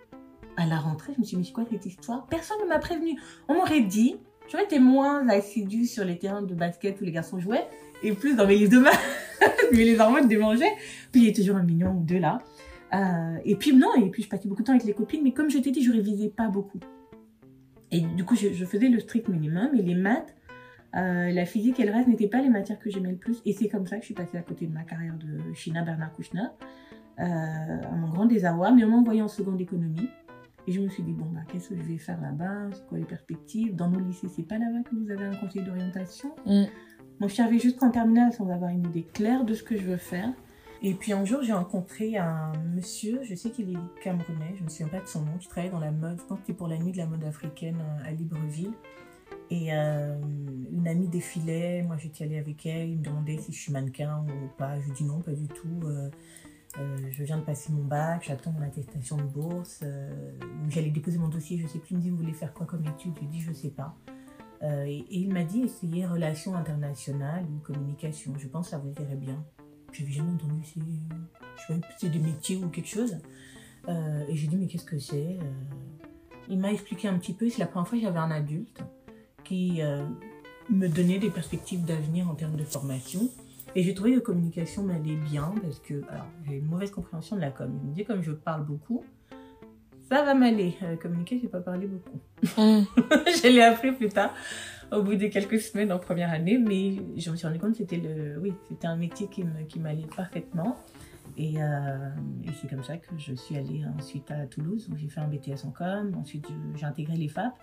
À la rentrée, je me suis dit, mais c'est quoi cette histoire? Personne ne m'a prévenu. On m'aurait dit, j'aurais été moins assidue sur les terrains de basket où les garçons jouaient, et plus dans mes livres de maths, mais les hormones démangeaient. Puis il y a toujours un mignon ou deux là. Euh, et puis non, et puis je passais beaucoup de temps avec les copines, mais comme je t'ai dit, je révisais pas beaucoup. Et du coup, je, faisais le strict minimum, et les maths, euh, la physique et le reste n'étaient pas les matières que j'aimais le plus. Et c'est comme ça que je suis passée à côté de ma carrière de China Bernard Kouchner, euh, à mon grand désarroi. Mais on m'a envoyée en seconde économie. Et je me suis dit, bon, bah, qu'est-ce que je vais faire là-bas? C'est quoi les perspectives? Dans nos lycées, c'est pas là-bas que vous avez un conseil d'orientation? Mm. Moi, je suis arrivée jusqu'en terminale sans avoir une idée claire de ce que je veux faire. Et puis un jour, j'ai rencontré un monsieur, je sais qu'il est camerounais, je me souviens pas de son nom, qui travaille dans la mode, je pense que c'était pour la nuit de la mode africaine euh, à Libreville. Et euh, une amie défilait, moi j'étais allée avec elle, il me demandait si je suis mannequin ou pas. Je lui dis non, pas du tout. euh, je viens de passer mon bac, j'attends mon attestation de bourse. J'allais déposer mon dossier, je sais plus. Il me dit, vous voulez faire quoi comme étude? Je lui dis, je sais pas. Euh, et, il m'a dit, essayez relations internationales ou communication. Je pense que ça vous irait bien. Je n'avais jamais entendu, c'est je des métiers ou quelque chose. Euh, et j'ai dit, mais qu'est-ce que c'est Euh, Il m'a expliqué un petit peu. C'est la première fois que j'avais un adulte qui me donnait des perspectives d'avenir en termes de formation. Et j'ai trouvé que communication m'allait bien parce que, alors, j'ai une mauvaise compréhension de la com. Il me dit, comme je parle beaucoup, ça va m'aller. Euh, communiquer, je n'ai pas parlé beaucoup. Mm. je l'ai appris plus tard, au bout de quelques semaines en première année, mais je me suis rendu compte que c'était le, oui, c'était un métier qui me- qui m'allait parfaitement. Et, euh, et c'est comme ça que je suis allée ensuite à Toulouse, où j'ai fait un BTS en com. Ensuite, j'ai intégré l'EFAP,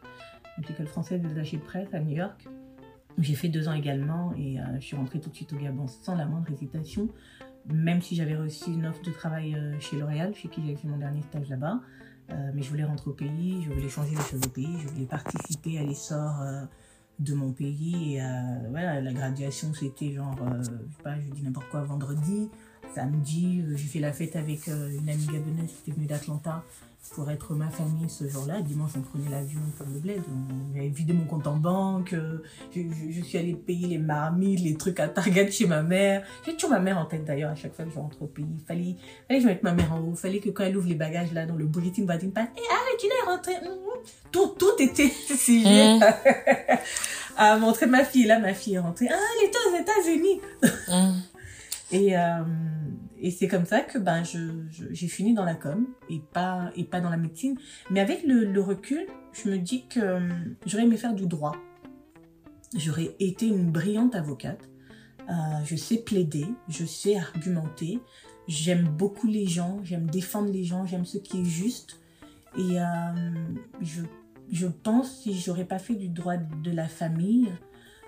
donc l'école française des attachés de presse à New York. J'ai fait deux ans également et euh, je suis rentrée tout de suite au Gabon sans la moindre hésitation, même si j'avais reçu une offre de travail euh, chez L'Oréal, chez qui j'avais fait mon dernier stage là-bas. Euh, mais je voulais rentrer au pays, je voulais changer les choses au pays, je voulais participer à l'essor euh, de mon pays. Et euh, voilà, la graduation, c'était genre, euh, je sais pas, je dis n'importe quoi, vendredi. Samedi, j'ai fait la fête avec une amie gabonaise qui était venue d'Atlanta pour être ma famille ce jour-là. Dimanche, on prenait l'avion pour le bled. On avait vidé mon compte en banque. euh, Je, je- je suis allée payer les marmites, les trucs à Target chez ma mère. J'ai toujours ma mère en tête d'ailleurs à chaque fois que je rentre au pays. Fallait, fallait que je mette ma mère en haut. Fallait que quand elle ouvre les bagages là dans le bulletin boarding pass, et ah, Regina est rentrée. Hum, hum. Tout, tout était sujet Mm. à montrer ma fille. Là, ma fille est rentrée. Ah, elle était aux États-Unis. Mm. Et, euh, et c'est comme ça que ben, j'ai fini dans la com et pas, et pas dans la médecine. Mais avec le, le recul, je me dis que euh, j'aurais aimé faire du droit. J'aurais été une brillante avocate. Euh, je sais plaider, je sais argumenter. J'aime beaucoup les gens, j'aime défendre les gens, j'aime ce qui est juste. Et euh, je, je pense si j'aurais pas fait du droit de la famille,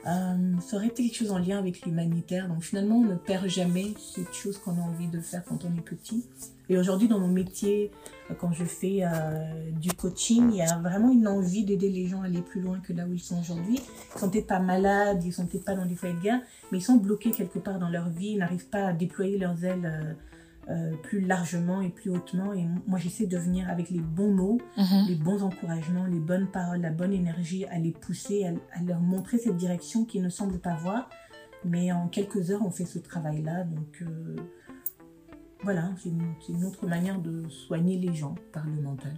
euh, ça aurait été quelque chose en lien avec l'humanitaire. Donc finalement, on ne perd jamais cette chose qu'on a envie de faire quand on est petit. Et aujourd'hui, dans mon métier, euh, quand je fais euh, du coaching, il y a vraiment une envie d'aider les gens à aller plus loin que là où ils sont aujourd'hui. Ils sont peut-être pas malades, ils sont peut-être pas dans des foyers de guerre, mais ils sont bloqués quelque part dans leur vie, ils n'arrivent pas à déployer leurs ailes euh, plus largement et plus hautement. Et moi, j'essaie de venir avec les bons mots, Mhm. les bons encouragements, les bonnes paroles, la bonne énergie, à les pousser, à, à leur montrer cette direction qu'ils ne semblent pas voir. Mais en quelques heures, on fait ce travail-là. Donc euh, voilà, c'est une, une autre manière de soigner les gens par le mental.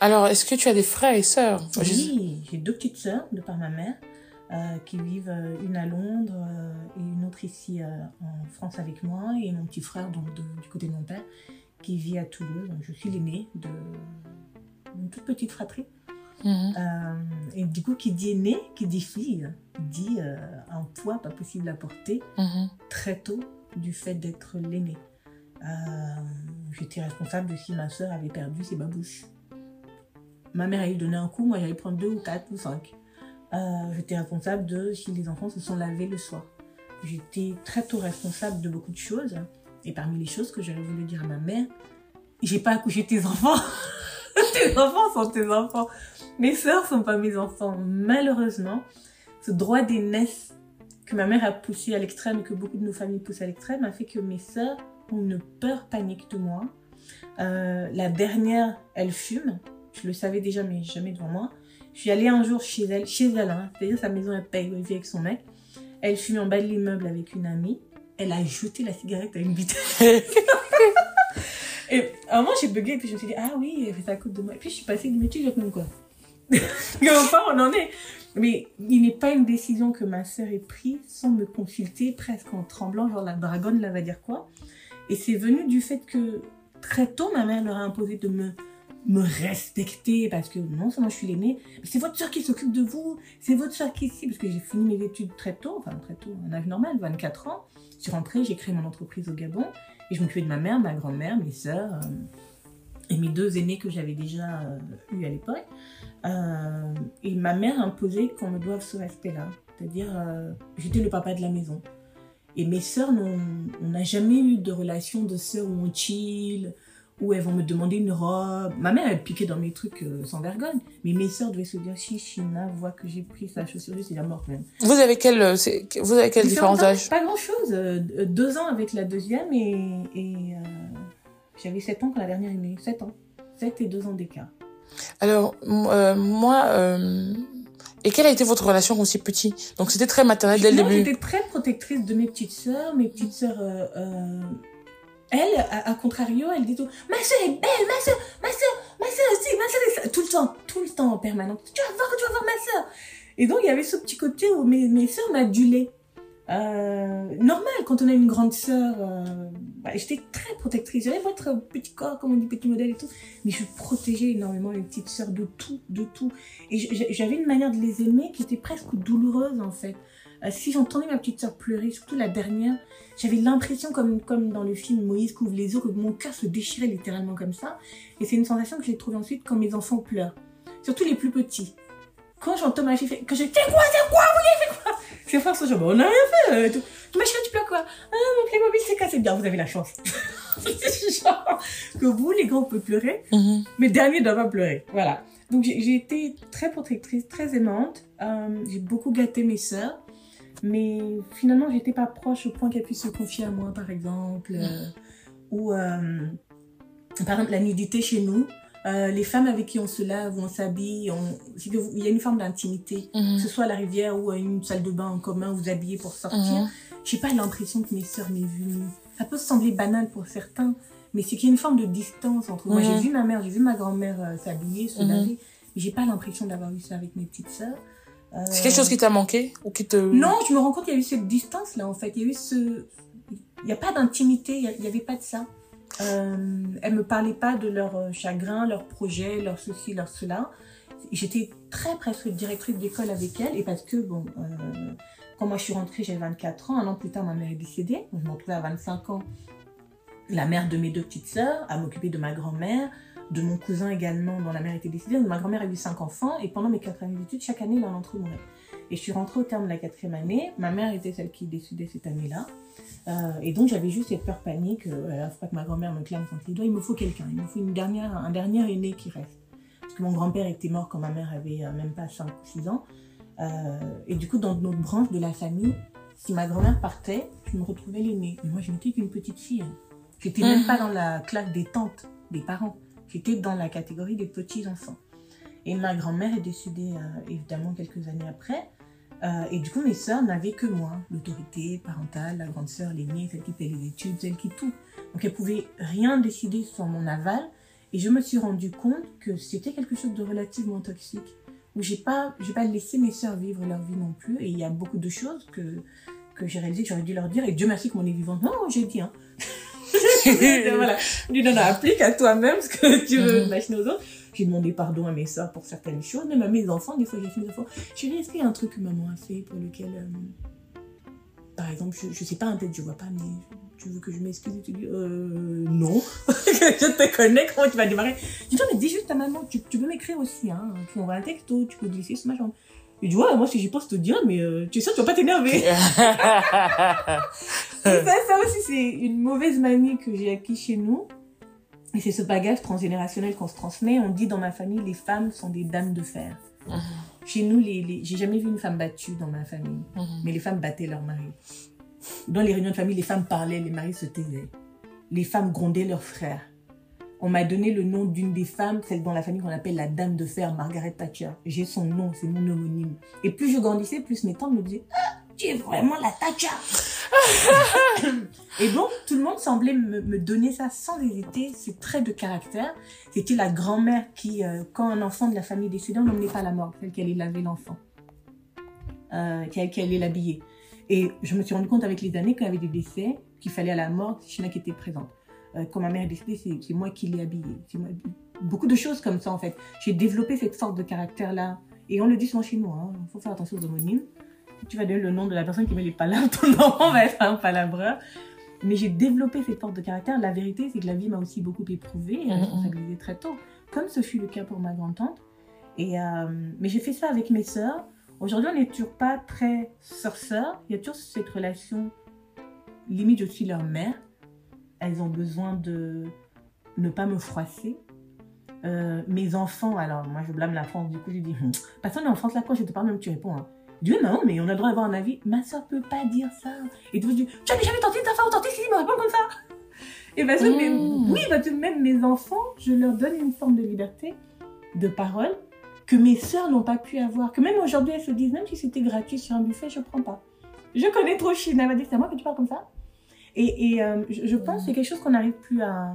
Alors, est-ce que tu as des frères et sœurs? Oui, j'ai deux petites sœurs de par ma mère euh, qui vivent euh, une à Londres euh, et une autre ici en France avec moi et mon petit frère donc de- du côté de mon père qui vit à Toulouse. Donc, je suis l'aînée de une toute petite fratrie. Mhm. Et du coup, qui dit aîné, qui dit fille, dit un poids pas possible à porter Mhm. très tôt du fait d'être l'aîné. Euh, J'étais responsable de si ma soeur avait perdu ses babouches. Ma mère allait donner un coup, moi j'allais prendre deux ou quatre ou cinq. Euh, J'étais responsable de si les enfants se sont lavés le soir. J'étais très tôt responsable de beaucoup de choses. Et parmi les choses que j'aurais voulu dire à ma mère, j'ai pas accouché tes enfants. tes enfants sont tes enfants. Mes sœurs sont pas mes enfants. Malheureusement, ce droit d'aînesse que ma mère a poussé à l'extrême et que beaucoup de nos familles poussent à l'extrême a fait que mes sœurs ont une peur panique de moi. Euh, la dernière, elle fume. Je le savais déjà, mais jamais devant moi. Je suis allée un jour chez elle, chez elle, hein, c'est-à-dire sa maison, elle paye, elle vit avec son mec. Elle fume en bas de l'immeuble avec une amie. Elle a jeté la cigarette à une bouteille. Et à un moment, j'ai bugué, et puis je me suis dit, ah oui, ça cause de moi. Et puis je suis passée, mais tu jettes mon quoi Enfin, on en est. Mais il n'est pas une décision que ma sœur ait prise sans me consulter, presque en tremblant, genre la dragonne là va dire quoi. Et c'est venu du fait que très tôt, ma mère leur a imposé de me, me respecter parce que non seulement je suis l'aînée, mais c'est votre soeur qui s'occupe de vous, c'est votre soeur qui ici, parce que j'ai fini mes études très tôt, enfin très tôt, un âge normal, 24 ans. Je suis rentrée, j'ai créé mon entreprise au Gabon et je m'occupais de ma mère, ma grand-mère, mes sœurs. euh, et mes deux aînés que j'avais déjà euh, eu à l'époque. Euh, et ma mère imposait qu'on me doive ce respect-là. C'est-à-dire, euh, j'étais le papa de la maison. Et mes sœurs, on n'a jamais eu de relation de sœurs où on chill, où elles vont me demander une robe. Ma mère, elle piquait dans mes trucs euh, sans vergogne. Mais mes sœurs devaient se dire, si China voit que j'ai pris sa chaussure, c'est la mort même. Vous avez quel, euh, c'est- vous avez quel différents Différents âges Pas grand-chose. euh, deux ans avec la deuxième et, et euh, j'avais sept ans quand la dernière est née. Sept ans. Sept et deux ans d'écart. Alors, euh, moi, euh, et quelle a été votre relation quand étiez petit? Donc, c'était très maternel dès le Non, début. J'étais très protectrice de mes petites sœurs. Mes petites sœurs, euh, euh, elle, à, contrario, elle dit tout Ma sœur est belle, ma sœur, ma sœur, ma sœur aussi, ma sœur est. Tout le temps, tout le temps en permanence. Tu vas voir, tu vas voir ma sœur. Et donc, il y avait ce petit côté où mes, mes sœurs m'adulaient. Euh, normal, quand on a une grande sœur, euh, bah, j'étais très protectrice. J'avais votre petit corps, comme on dit, petit modèle et tout. Mais je protégeais énormément les petites sœurs de tout, de tout. Et j'avais une manière de les aimer qui était presque douloureuse, en fait. Euh, si j'entendais ma petite sœur pleurer, surtout la dernière, j'avais l'impression, comme, comme dans le film Moïse couvre les eaux, que mon cœur se déchirait littéralement comme ça. Et c'est une sensation que j'ai trouvée ensuite quand mes enfants pleurent. Surtout les plus petits. Quand j'entends ma fille faire, quand je fais quoi, c'est quoi, vous avez fait quoi? Ses frères sont genre, on n'a rien fait. euh, tout. Ma chérie, tu pleures quoi? Ah, mon Playmobil s'est cassé. Bien, vous avez la chance. genre, que vous, les grands, pouvez pleurer. Mhm. Mes derniers doivent pas pleurer. Voilà. Donc j'ai j'ai été très protectrice, très aimante. Euh, j'ai beaucoup gâté mes sœurs. Mais finalement, j'étais pas proche au point qu'elles puissent se confier à moi, par exemple. euh, ou, euh, par exemple, la nudité chez nous. euh, les femmes avec qui on se lave, on s'habille, on... que il y a une forme d'intimité. Que Mhm. ce soit à la rivière ou à une salle de bain en commun, vous habillez pour sortir. Mhm. J'ai pas l'impression que mes sœurs m'aient vu. Ça peut sembler banal pour certains, mais c'est qu'il y a une forme de distance entre moi. J'ai vu ma mère, j'ai vu ma grand-mère euh, s'habiller, se laver, mais j'ai pas l'impression d'avoir eu ça avec mes petites sœurs. C'est quelque chose qui t'a manqué ou qui te... Non, je me rends compte qu'il y a eu cette distance-là, en fait. Il y a eu ce... Il n'y a pas d'intimité, il n'y avait pas de ça. Euh, elles me parlaient pas de leur euh, chagrin, leur projet, leur ceci, leur cela. J'étais très presque directrice d'école avec elles, et parce que, bon, euh, quand moi je suis rentrée, j'avais 24 ans, un an plus tard, ma mère est décédée, je me retrouvais à 25 ans, la mère de mes deux petites sœurs, à m'occuper de ma grand-mère, de mon cousin également, dont la mère était décédée. Ma grand-mère a eu cinq enfants, et pendant mes quatre années d'études, chaque année, l'un d'entre eux mourait. Et je suis rentrée au terme de la quatrième année. Ma mère était celle qui décidait cette année-là. Euh, et donc, j'avais juste cette peur panique. Euh, faut pas que ma grand-mère me clame contre les doigts. Il me faut quelqu'un. Il me faut une dernière, un dernier aîné qui reste. Parce que mon grand-père était mort quand ma mère avait euh, même pas 5 ou 6 ans. Euh, et du coup, dans notre branche de la famille, si ma grand-mère partait, je me retrouvais l'aîné. Et moi, je n'étais qu'une petite fille. J'étais même Mhm. pas dans la classe des tantes, des parents. J'étais dans la catégorie des petits-enfants. Et ma grand-mère est décédée, euh, évidemment, quelques années après. Euh, et du coup, mes sœurs n'avaient que moi, l'autorité parentale, la grande sœur, l'aînée, celle qui fait les études, celle qui tout. Donc, elles pouvaient rien décider sans mon aval. Et je me suis rendu compte que c'était quelque chose de relativement toxique, où j'ai pas, j'ai pas laissé mes sœurs vivre leur vie non plus. Et il y a beaucoup de choses que que j'ai réalisé que j'aurais dû leur dire. Et Dieu merci qu'on est vivant. Non, j'ai dit. Hein. Voilà. Je dis non, non, applique à toi-même ce que tu veux machiner aux autres. J'ai demandé pardon à mes soeurs pour certaines choses, même à mes enfants. Des fois, j'ai fait des fois. Chérie, est-ce qu'il y a un truc que maman a fait pour lequel, euh, par exemple, je, je sais pas, peut-être je vois pas, mais tu veux que je m'excuse et tu dis, euh, non. je te connais, comment tu vas démarrer? Je dis, non, mais dis juste à maman, tu, tu peux m'écrire aussi, hein. Tu m'envoies un texto, tu peux glisser sur ma jambe. Il dit, ouais, moi, si j'y pense, te dire, mais euh, tu es sûr, tu vas pas t'énerver. ça, ça aussi, c'est une mauvaise manie que j'ai acquis chez nous. Et c'est ce bagage transgénérationnel qu'on se transmet. On dit dans ma famille, les femmes sont des dames de fer. Mhm. Chez nous, les, les- j'ai jamais vu une femme battue dans ma famille. Mhm. Mais les femmes battaient leur mari. Dans les réunions de famille, les femmes parlaient, les maris se taisaient. Les femmes grondaient leurs frères. On m'a donné le nom d'une des femmes, celle dans la famille qu'on appelle la dame de fer, Margaret Thatcher. J'ai son nom, c'est mon homonyme. Et plus je grandissais, plus mes tantes me disaient Ah, tu es vraiment la Thatcher Et donc, tout le monde semblait me, donner ça sans hésiter, ces traits de caractère. C'était la grand-mère qui, euh, quand un enfant de la famille décédait, on n'emmenait pas à la morgue, celle qui allait laver l'enfant, euh, qui, qui allait l'habiller. Et je me suis rendu compte avec les années qu'il y avait des décès, qu'il fallait à la c'est China qui était présente. Euh, quand ma mère est décédée, c'est moi qui l'ai habillée. Moi- Beaucoup de choses comme ça, en fait. J'ai développé cette force de caractère-là. Et on le dit souvent chez nous, hein, il faut faire attention aux homonymes. Tu vas donner le nom de la personne qui met les palabres, ton enfant va être un palabreur. mais j'ai développé cette force de caractère. La vérité, c'est que la vie m'a aussi beaucoup éprouvée et Mhm. responsabilisée très tôt, comme ce fut le cas pour ma grand-tante. Et, euh, mais j'ai fait ça avec mes sœurs. Aujourd'hui, on n'est toujours pas très sœur-sœur. Il y a toujours cette relation, limite, je suis leur mère. Elles ont besoin de ne pas me froisser. Euh, mes enfants, alors moi je blâme la France, du coup je dis, Hum, personne n'est en France là, quand je te parle, même tu réponds. Hein. Oui, maman, mais on a le droit d'avoir un avis. Ma soeur peut pas dire ça. Et tu dis, tu as déjà vu tenter ta femme ou tenter si me répond comme ça. Et sûr, mais- Mmh. oui, parce que même mes enfants, je leur donne une forme de liberté de parole que mes sœurs n'ont pas pu avoir. Que même aujourd'hui, elles se disent, même si c'était gratuit sur un buffet, je prends pas. Je connais trop Chine. Elle m'a dit, c'est à moi que tu parles comme ça. Et, et, euh, je, je pense que c'est quelque chose qu'on n'arrive plus à,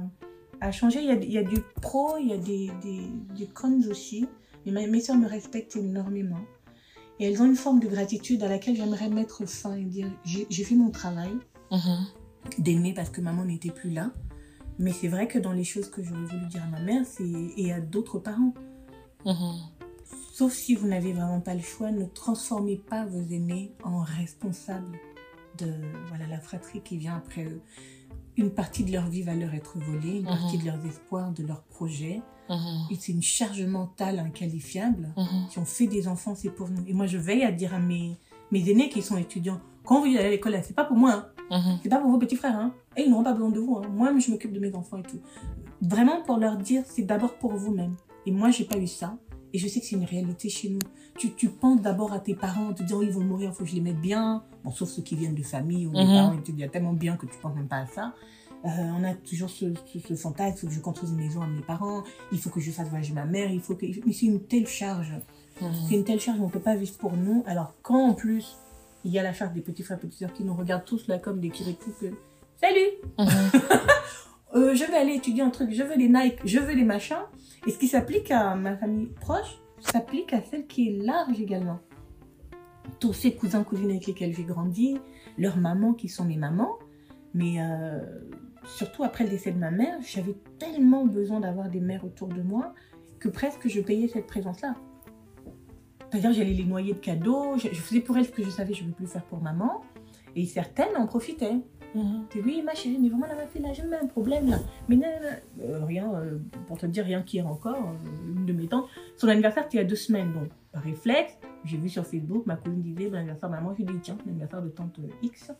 à changer. Il y, a, il y a du pro, il y a des, des, des cons aussi. Mais ma- mes sœurs me respectent énormément. Et elles ont une forme de gratitude à laquelle j'aimerais mettre fin et dire, j'ai fait mon travail Mhm. d'aimer parce que maman n'était plus là. Mais c'est vrai que dans les choses que j'aurais voulu dire à ma mère et à d'autres parents, Mhm. sauf si vous n'avez vraiment pas le choix, ne transformez pas vos aînés en responsables de voilà la fratrie qui vient après eux. Une partie de leur vie va leur être volée, une Mhm. partie de leurs espoirs, de leurs projets. Mhm. Et c'est une charge mentale inqualifiable. Mhm. Si on fait des enfants, c'est pour nous. Et moi, je veille à dire à mes, mes aînés qui sont étudiants, quand vous allez à l'école, c'est pas pour moi, hein. C'est pas pour vos petits frères, hein. Et ils n'auront pas besoin de vous, hein. Moi, je m'occupe de mes enfants et tout. Vraiment pour leur dire, c'est d'abord pour vous-même. Et moi, j'ai pas eu ça. Et je sais que c'est une réalité chez nous. Tu, tu penses d'abord à tes parents, en te disant, ils vont mourir, faut que je les mette bien. Bon, sauf ceux qui viennent de famille où les Mhm. parents déjà tellement bien que tu penses même pas à ça. Euh, on a toujours ce, ce, ce fantasme, il faut que je construise une maison à mes parents, il faut que je fasse voyager ma mère, il faut que... Mais c'est une telle charge. Mhm. C'est une telle charge, on ne peut pas vivre pour nous. Alors quand en plus, il y a la charge des petits frères et petites sœurs qui nous regardent tous là comme des kirikou que... Salut Mhm. Euh, Je vais aller étudier un truc, je veux les Nike, je veux les machins. Et ce qui s'applique à ma famille proche, s'applique à celle qui est large également. Tous ces cousins, cousines avec lesquels j'ai grandi, leurs mamans qui sont mes mamans. Mais euh, surtout après le décès de ma mère, j'avais tellement besoin d'avoir des mères autour de moi que presque je payais cette présence-là. C'est-à-dire j'allais les noyer de cadeaux, je, faisais pour elles ce que je savais je ne pouvais plus faire pour maman. Et certaines en profitaient. Mhm. Et oui, ma chérie, mais vraiment, ma fille, là, j'ai même un problème, là. Mais non. Euh, rien, euh, pour te dire, rien qu'hier encore, euh, une de mes tantes, son anniversaire, c'était il y a deux semaines. Donc, par réflexe, j'ai vu sur Facebook, ma cousine disait, bon anniversaire maman, je lui dis, tiens, l'anniversaire de tante euh, X.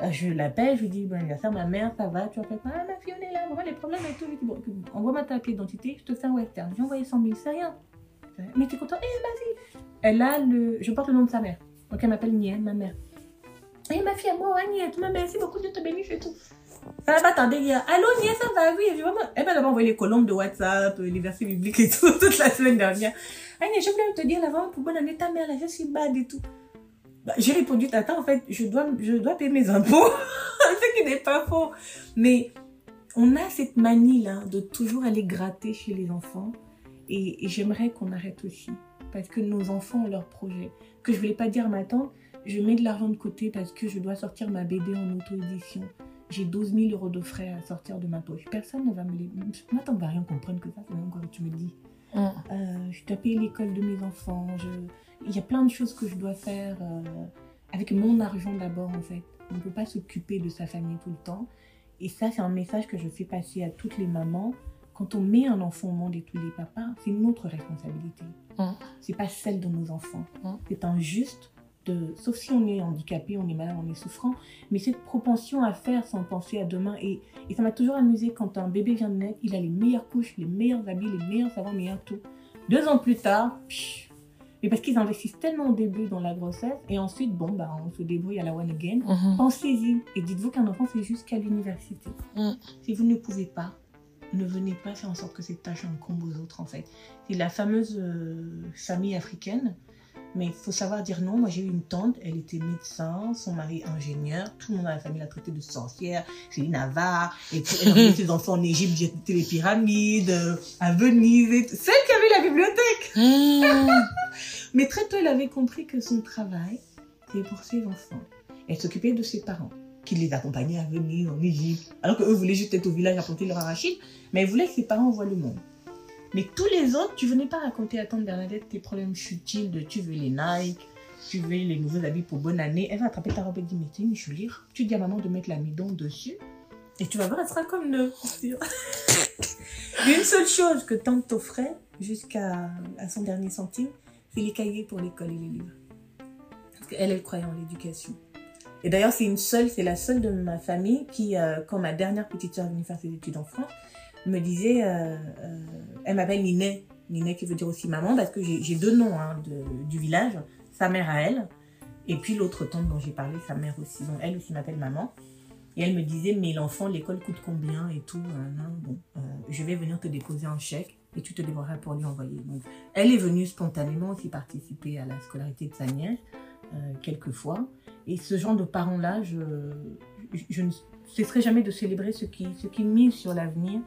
Euh, je l'appelle, je lui dis, bon anniversaire ma mère, ça va, tu as fait quoi Ah, ma fille, on est là, vraiment, les problèmes et tout. Je lui dis, bon, envoie-moi ta pièce d'identité, je te fais un western. J'ai envoyé 100 000, c'est rien. Mais t'es content? Eh, vas-y Elle a le. Je porte le nom de sa mère. Donc, elle m'appelle Nienne, ma mère. Et ma fille, moi, Agnès, ma merci beaucoup, Dieu te bénisse et tout. Ça va tarder hier. Allô, Niès, ça va, oui. Vraiment... Elle m'a envoyé les colonnes de WhatsApp, les versets bibliques et tout, toute la semaine dernière. Agnès, je voulais te dire avant, pour bonne année, ta mère, là, je suis bad et tout. Bah, j'ai répondu, tata, en fait, je dois, je dois payer mes impôts. Ce qui n'est pas faux. Mais on a cette manie, là, de toujours aller gratter chez les enfants. Et, j'aimerais qu'on arrête aussi. Parce que nos enfants ont leurs projets. Que je voulais pas dire à ma tante, je mets de l'argent de côté parce que je dois sortir ma BD en auto-édition. J'ai 12 000 euros de frais à sortir de ma poche. Personne ne va me les... Ma tante va rien comprendre que ça, c'est même que tu me dis. Euh, je dois payer l'école de mes enfants. Je... Il y a plein de choses que je dois faire euh, avec mon argent d'abord, en fait. On ne peut pas s'occuper de sa famille tout le temps. Et ça, c'est un message que je fais passer à toutes les mamans. Quand on met un enfant au monde et tous les papas, c'est notre responsabilité. Mhm. C'est pas celle de nos enfants. C'est injuste de, sauf si on est handicapé, on est malade, on est souffrant, mais cette propension à faire sans penser à demain. Et, et ça m'a toujours amusé quand un bébé vient de naître, il a les meilleures couches, les meilleurs habits, les meilleurs savons, les meilleurs tout. Deux ans plus tard, psh, mais parce qu'ils investissent tellement au début dans la grossesse, et ensuite, bon, bah, on se débrouille à la one again. Mhm. Pensez-y et dites-vous qu'un enfant, c'est jusqu'à l'université. Mm. Si vous ne pouvez pas, ne venez pas faire en sorte que cette tâche incombe aux autres, en fait. C'est la fameuse euh, famille africaine. Mais il faut savoir dire non. Moi, j'ai eu une tante, elle était médecin, son mari ingénieur. Tout le monde dans la famille l'a traitée de sorcière. C'est une avare. Et puis, elle envoyait ses enfants en Égypte, visiter les pyramides, euh, à Venise. Et tout. Celle qui avait la bibliothèque. Mhm. Mais très tôt, elle avait compris que son travail, c'était pour ses enfants. Elle s'occupait de ses parents, qui les accompagnaient à venir en Égypte. Alors qu'eux voulaient juste être au village à planter leur arachide. Mais elle voulait que ses parents voient le monde. Mais tous les autres, tu venais pas raconter à tante Bernadette tes problèmes futiles de tu veux les Nike, tu veux les nouveaux habits pour bonne année, elle va attraper ta robe et dire, mais t'es une jolie. Tu dis à maman de mettre l'amidon dessus. Et tu vas voir, elle sera comme neuf. Une seule chose que tante t'offrait, jusqu'à à son dernier centime, c'est les cahiers pour l'école et les livres. Parce qu'elle, elle croyait en l'éducation. Et d'ailleurs, c'est une seule, c'est la seule de ma famille qui, euh, quand ma dernière petite soeur est venue faire ses études en France, me disait, euh, euh, elle m'appelle Ninet, Ninet qui veut dire aussi maman, parce que j'ai deux noms hein, du village, sa mère à elle, et puis l'autre tante dont j'ai parlé, sa mère aussi. Donc elle aussi m'appelle maman. Et elle me disait, mais l'enfant, l'école coûte combien et tout. euh, non, bon, euh, je vais venir te déposer un chèque et tu te débrouilleras pour lui envoyer. Donc, elle est venue spontanément aussi participer à la scolarité de sa nièce, euh, quelques fois. Et ce genre de parents-là, je, je, ne cesserai jamais de célébrer ce qui, ce qui mise sur l'avenir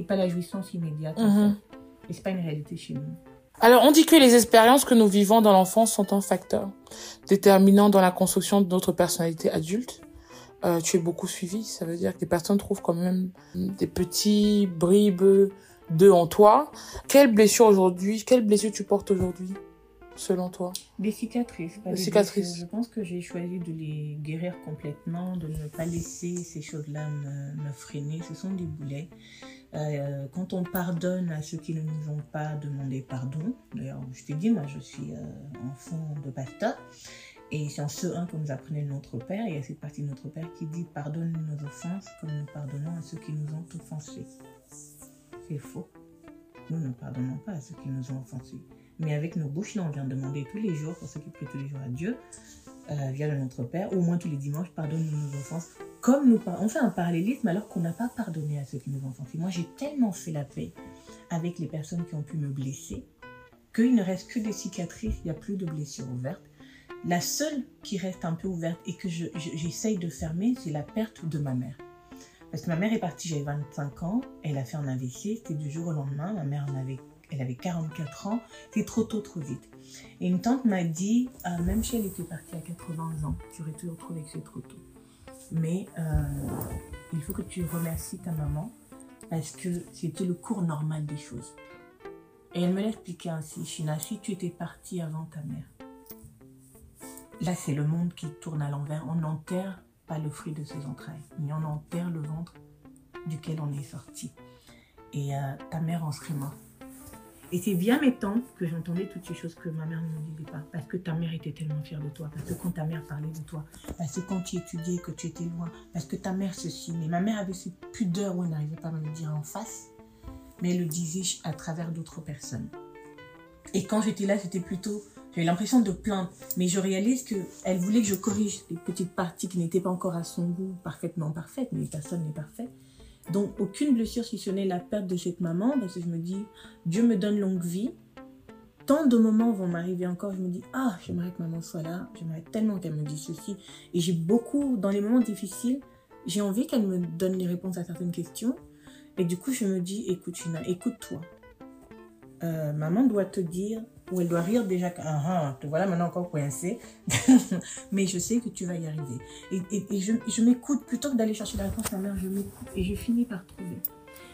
et pas la jouissance immédiate. en Mhm. fait. Et c'est pas une réalité chez nous. Alors, on dit que les expériences que nous vivons dans l'enfance sont un facteur déterminant dans la construction de notre personnalité adulte. Euh, tu es beaucoup suivi, ça veut dire que les personnes trouvent quand même des petits bribes d'eux en toi. Quelle blessure aujourd'hui, quelle blessure tu portes aujourd'hui, selon toi? Des cicatrices. pas Des des cicatrices. blessures. Je pense que j'ai choisi de les guérir complètement, de ne pas laisser ces choses-là me, me freiner. Ce sont des boulets. Euh, quand on pardonne à ceux qui ne nous ont pas demandé pardon, d'ailleurs, je t'ai dit, moi, je suis euh, enfant de pasteur, et c'est en ce 1 que nous apprenait notre Père, il y a cette partie de notre Père qui dit Pardonne nos offenses comme nous pardonnons à ceux qui nous ont offensés. C'est faux. Nous ne pardonnons pas à ceux qui nous ont offensés. Mais avec nos bouches, là, on vient demander tous les jours, pour ceux qui prient tous les jours à Dieu, euh, via le Notre Père, au moins tous les dimanches, pardonne-nous nos offenses. Comme nous, on fait un parallélisme alors qu'on n'a pas pardonné à ceux qui nous ont offensés. Moi, j'ai tellement fait la paix avec les personnes qui ont pu me blesser qu'il ne reste que des cicatrices, il n'y a plus de blessures ouvertes. La seule qui reste un peu ouverte et que je- je- j'essaye de fermer, c'est la perte de ma mère. Parce que ma mère est partie, j'avais 25 ans, elle a fait un AVC, c'était du jour au lendemain, ma mère en avait 44 ans, c'était trop tôt, trop vite. Et une tante m'a dit, ah, même si elle était partie à 80 ans, tu aurais toujours trouvé que c'est trop tôt. Mais euh, il faut que tu remercies ta maman parce que c'était le cours normal des choses. Et elle me l'expliquait ainsi, China, si tu étais partie avant ta mère, là c'est le monde qui tourne à l'envers, on n'enterre pas le fruit de ses entrailles, mais on enterre le ventre duquel on est sorti. Et euh, ta mère en serait morte. Et c'est via mes tantes que j'entendais toutes ces choses que ma mère ne me disait pas. Parce que ta mère était tellement fière de toi. Parce que quand ta mère parlait de toi. Parce que quand tu étudiais, que tu étais loin. Parce que ta mère ceci. Mais ma mère avait cette pudeur où elle n'arrivait pas à me le dire en face. Mais elle le disait à travers d'autres personnes. Et quand j'étais là, c'était plutôt... J'avais l'impression de plaindre. Mais je réalise qu'elle voulait que je corrige les petites parties qui n'étaient pas encore à son goût parfaitement parfaites. Mais personne n'est parfait. Donc aucune blessure si ce n'est la perte de cette maman. Parce que je me dis, Dieu me donne longue vie. Tant de moments vont m'arriver encore, je me dis, ah, j'aimerais que maman soit là, j'aimerais tellement qu'elle me dise ceci. Et j'ai beaucoup, dans les moments difficiles, j'ai envie qu'elle me donne les réponses à certaines questions. Et du coup, je me dis, écoute, China, écoute-toi. Euh, maman doit te dire, ou elle doit rire déjà, que, ah, ah, te voilà maintenant encore coincé. Mais je sais que tu vas y arriver. Et, et- et je, je m'écoute, plutôt que d'aller chercher la réponse à ma mère, je m'écoute et je finis par trouver.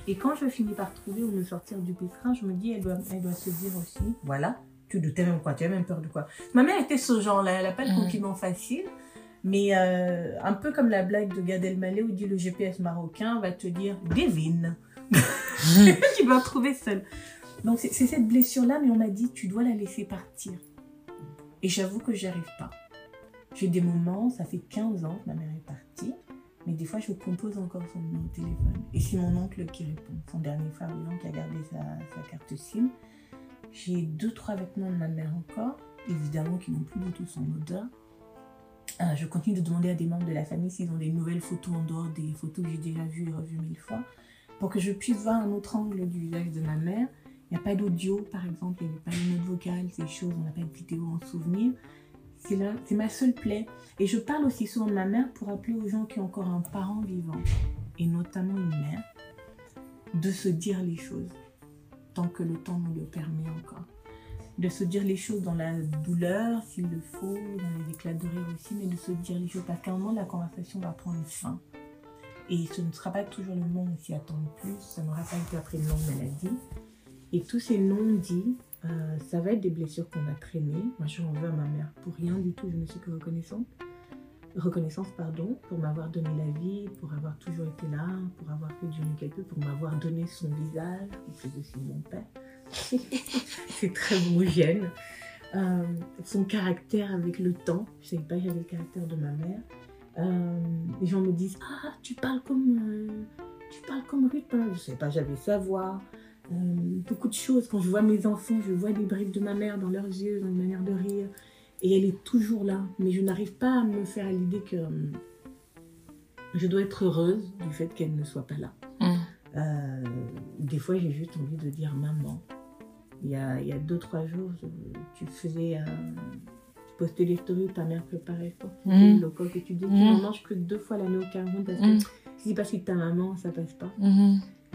Et quand je finis par trouver ou me sortir du pétrin, je me dis, elle doit, elle doit se dire aussi, voilà, tu doutais même quoi, tu as même peur de quoi. Ma mère était ce genre-là, elle n'a pas Mhm. compliment facile, mais euh, un peu comme la blague de Gad Elmaleh où dit le GPS marocain va te dire, devine. tu dois trouver seul. Donc c'est cette blessure-là, mais on m'a dit, tu dois la laisser partir. Et j'avoue que j'y arrive pas. J'ai des moments, ça fait 15 ans que ma mère est partie, mais des fois je compose encore son numéro de téléphone. Et c'est mon oncle qui répond, son dernier frère qui a gardé sa, sa carte SIM. J'ai deux, trois vêtements de ma mère encore, évidemment qui n'ont plus du tout son odeur. Euh, je continue de demander à des membres de la famille s'ils ont des nouvelles photos en dehors des photos que j'ai déjà vues et revues mille fois, pour que je puisse voir un autre angle du visage de ma mère. Il n'y a pas d'audio, par exemple, il n'y avait pas de note vocale, ces choses, on n'a pas de vidéo en souvenir. C'est ma seule plaie. Et je parle aussi souvent de ma mère pour rappeler aux gens qui ont encore un parent vivant, et notamment une mère, de se dire les choses, tant que le temps nous le permet encore. De se dire les choses dans la douleur, s'il le faut, dans les éclats de rire aussi, mais de se dire les choses, parce qu'à un moment, la conversation va prendre fin. Et ce ne sera pas toujours le moment où s'y attend le plus, ça n'aura pas été après une longue maladie. Et tous ces non-dits, Euh, ça va être des blessures qu'on a traînées. Moi, je veux à ma mère pour rien du tout. Je ne suis que reconnaissante. Reconnaissance, pardon, pour m'avoir donné la vie, pour avoir toujours été là, pour avoir fait du mieux qu'elle peut, pour m'avoir donné son visage, en plus aussi mon père. C'est très homogène. Euh, son caractère avec le temps. Je ne savais pas que j'avais le caractère de ma mère. Euh, les gens me disent Ah, tu parles comme, euh, tu parles comme Ruth. Je ne savais pas, j'avais sa voix. Euh, beaucoup de choses. Quand je vois mes enfants, je vois des bribes de ma mère dans leurs yeux, dans une manière de rire. Et elle est toujours là. Mais je n'arrive pas à me faire à l'idée que euh, je dois être heureuse du fait qu'elle ne soit pas là. Mm. Euh, des fois, j'ai juste envie de dire maman. Il y a, il y a deux, trois jours, je- tu faisais. euh, tu postais les stories où ta mère préparait pour Mm. le coq et tu dis tu Mm. n'en manges que deux fois l'année au Cameroun parce que Mm. si c'est pas chez ta maman, ça passe pas.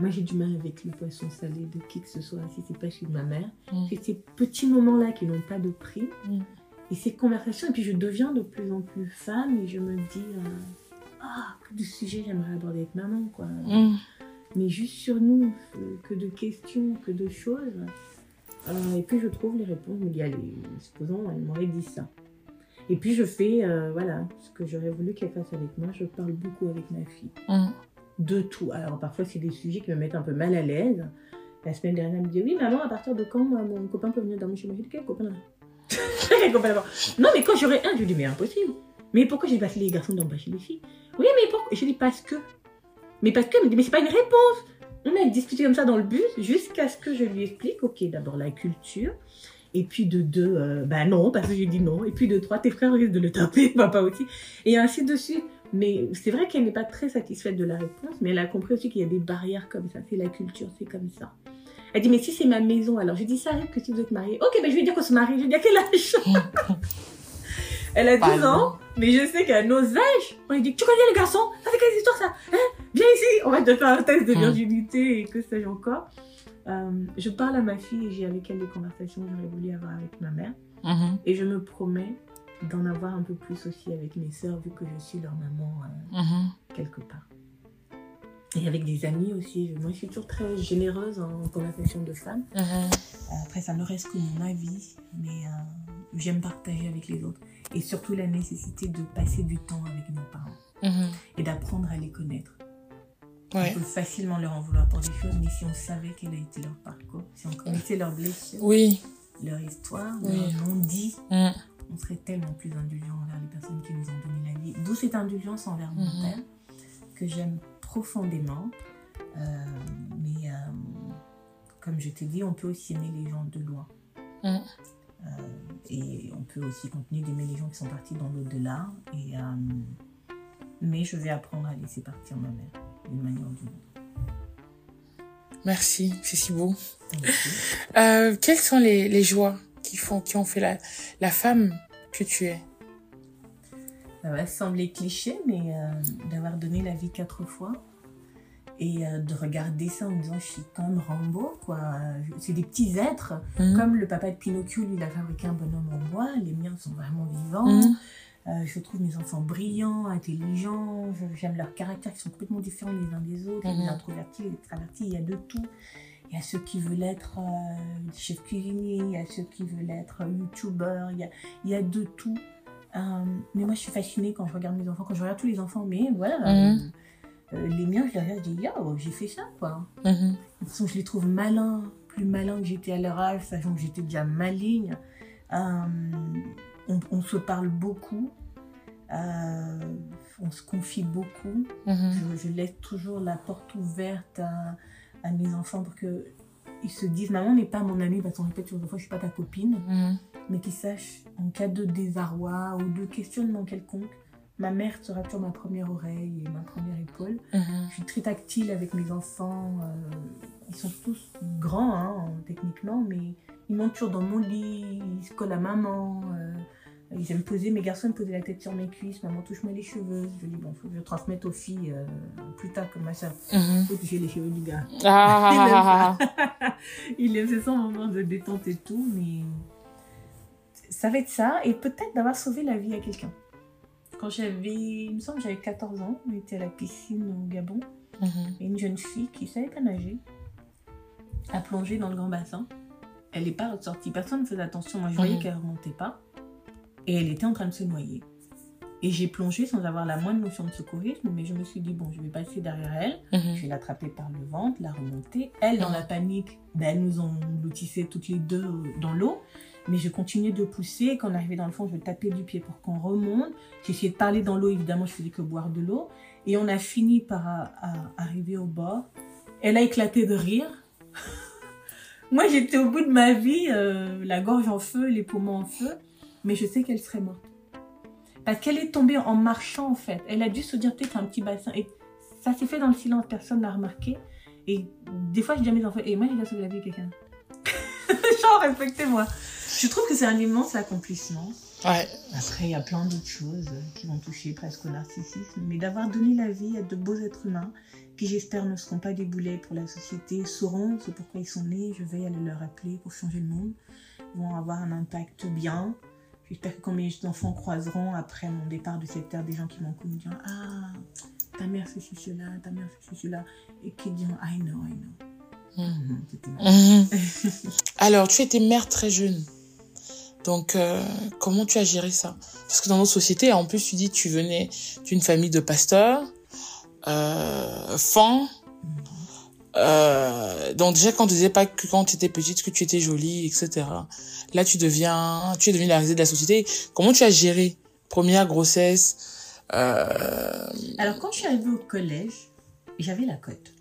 Moi, j'ai du mal avec le poisson salé de qui que ce soit si c'est pas chez ma mère. Mm. C'est ces petits moments-là qui n'ont pas de prix. Mm. Et ces conversations, et puis je deviens de plus en plus femme et je me dis, euh, ah, que de sujets j'aimerais aborder avec maman, quoi. Mm. Mais juste sur nous, que de questions, que de choses. Euh, et puis je trouve les réponses, je me dis, allez, supposons, elle m'aurait dit ça. Et puis je fais, euh, voilà, ce que j'aurais voulu qu'elle fasse avec moi, je parle beaucoup avec ma fille. De tout. Alors parfois c'est des sujets qui me mettent un peu mal à l'aise. La semaine dernière, elle me dit oui maman, à partir de quand mon copain peut venir dormir chez moi? J'ai dit quel copain? Quel copain Non mais quand j'aurai un, je lui dis mais impossible. Mais pourquoi j'ai pas fait les garçons dorment pas chez les filles? Oui mais pourquoi? Je dis parce que. Mais parce que, mais c'est pas une réponse. On a discuté comme ça dans le bus jusqu'à ce que je lui explique, ok d'abord la culture. Et puis de deux, euh, bah non, parce que j'ai dit non. Et puis de trois, tes frères risquent de le taper, papa aussi. Et ainsi de suite. Mais c'est vrai qu'elle n'est pas très satisfaite de la réponse, mais elle a compris aussi qu'il y a des barrières comme ça. C'est la culture, c'est comme ça. Elle dit, mais si c'est ma maison, alors je dis, ça arrive que si vous êtes mariés. Ok, ben je vais dire qu'on se marie. Je vais dire quel âge? Elle a 12 Pardon. ans, mais je sais qu'à nos âges, on lui dit, tu connais les garçons Ça fait quelle histoire ça? Hein? Viens ici, on va te faire un test de Hmm. virginité et que sais-je encore. Euh, je parle à ma fille et j'ai avec elle des conversations que j'aurais voulu avoir avec ma mère. Mhm. Et je me promets d'en avoir un peu plus aussi avec mes sœurs, vu que je suis leur maman euh, Mhm. quelque part. Et avec des amis aussi. Moi, je suis toujours très généreuse en conversation de femmes. Mhm. Après, ça ne reste que mon avis, mais euh, j'aime partager avec les autres. Et surtout la nécessité de passer du temps avec nos parents Mhm. et d'apprendre à les connaître. Ouais. On peut facilement leur en vouloir pour des choses, mais si on savait quel a été leur parcours, si on connaissait leurs blessures, Oui. leur histoire, Oui. leur non-dit. On serait tellement plus indulgent envers les personnes qui nous ont donné la vie. D'où cette indulgence envers mon Mhm. père, que j'aime profondément. Euh, mais euh, comme je t'ai dit, on peut aussi aimer les gens de loin. Mm. Euh, et on peut aussi continuer d'aimer les gens qui sont partis dans l'au-delà. Et, mais je vais apprendre à laisser partir ma mère d'une manière ou d'une autre. Merci, c'est si beau. Quelles sont les, les joies qui font, qui ont fait la, la femme que tu es Ça va sembler cliché, mais euh, d'avoir donné la vie quatre fois et euh, de regarder ça en me disant je suis comme Rambo, quoi. C'est des petits êtres, Mhm. comme le papa de Pinocchio, lui, il a fabriqué un bonhomme en bois. Les miens sont vraiment vivants. Mhm. Euh, je trouve mes enfants brillants, intelligents. J'aime leurs caractères qui sont complètement différents les uns des autres. Les Mhm. introvertis, les extravertis, il y a de tout. Il y a ceux qui veulent être euh, chef cuisinier, il y a ceux qui veulent être youtubeur, il y a, il y a de tout. Euh, mais moi, je suis fascinée quand je regarde mes enfants, quand je regarde tous les enfants. Mais voilà, Mhm. euh, euh, les miens, je les regarde, je dis, yo, j'ai fait ça, quoi. Mhm. De toute façon, je les trouve malins, plus malins que j'étais à leur âge, sachant que j'étais déjà maligne. Euh, on, on se parle beaucoup. Euh, on se confie beaucoup. Mhm. Je, je laisse toujours la porte ouverte à, à mes enfants pour que ils se disent maman n'est pas mon amie parce qu'on répète toujours des fois je suis pas ta copine Mhm. mais qu'ils sachent en cas de désarroi ou de questionnement quelconque ma mère sera toujours ma première oreille et ma première épaule Mhm. je suis très tactile avec mes enfants. euh, ils sont tous grands, hein, techniquement, mais ils montent toujours dans mon lit, ils se collent à maman. euh, ils aiment poser, mes garçons aiment poser la tête sur mes cuisses. Maman, touche-moi les cheveux. Je dis, bon, faut que je transmette aux filles euh, plus tard que ma soeur. Mhm. Faut toucher les cheveux du gars. Ah. Il aime, c'est son moment de détente et tout, mais ça va être ça. Et peut-être d'avoir sauvé la vie à quelqu'un. Quand j'avais, il me semble que j'avais 14 ans, on était à la piscine au Gabon. Mhm. Et une jeune fille qui savait pas nager a plongé dans le grand bassin elle n'est pas ressortie. Personne ne faisait attention. Moi, je voyais Mhm. qu'elle remontait pas. Et elle était en train de se noyer. Et j'ai plongé sans avoir la moindre notion de secourisme, mais je me suis dit, bon, je vais passer derrière elle, Mhm. je vais l'attraper par le ventre, la remonter. Elle, dans la panique, ben, elle nous engloutissait toutes les deux dans l'eau. Mais je continuais de pousser. Quand on arrivait dans le fond, je tapais du pied pour qu'on remonte. Essayé de parler dans l'eau, évidemment, je faisais que boire de l'eau. Et on a fini par à- à arriver au bord. Elle a éclaté de rire. Moi, j'étais au bout de ma vie, euh, la gorge en feu, les poumons en feu. Mais je sais qu'elle serait morte. Parce qu'elle est tombée en marchant, en fait. Elle a dû se dire peut-être un petit bassin. Et ça s'est fait dans le silence, personne l'a remarqué. Et des fois, je dis à mes enfants, et moi, j'ai déjà sauvé la vie de quelqu'un. Genre, respectez-moi. Je trouve que c'est un immense accomplissement. Ouais. Après, il y a plein d'autres choses qui vont toucher presque au narcissisme. Mais d'avoir donné la vie à de beaux êtres humains, qui j'espère ne seront pas des boulets pour la société, sauront ce pourquoi ils sont nés, je vais aller leur rappeler pour changer le monde, vont avoir un impact bien. J'espère que quand mes enfants croiseront après mon départ cette terre des gens qui m'ont connu, diront Ah, ta mère c'est cela, ta mère c'est cela, et qui diront I know, I know. Mhm. Mhm, c'était Mhm. Alors, tu étais mère très jeune. Donc, euh, comment tu as géré ça? Parce que dans notre société, en plus, tu dis tu venais d'une famille de pasteurs, euh, fan. Euh, donc déjà, quand on disait pas que quand tu étais petite, que tu étais jolie, etc. Là, tu deviens, tu es devenue la risée de la société. Comment tu as géré première grossesse euh, Alors, quand je suis arrivée au collège, j'avais la cote.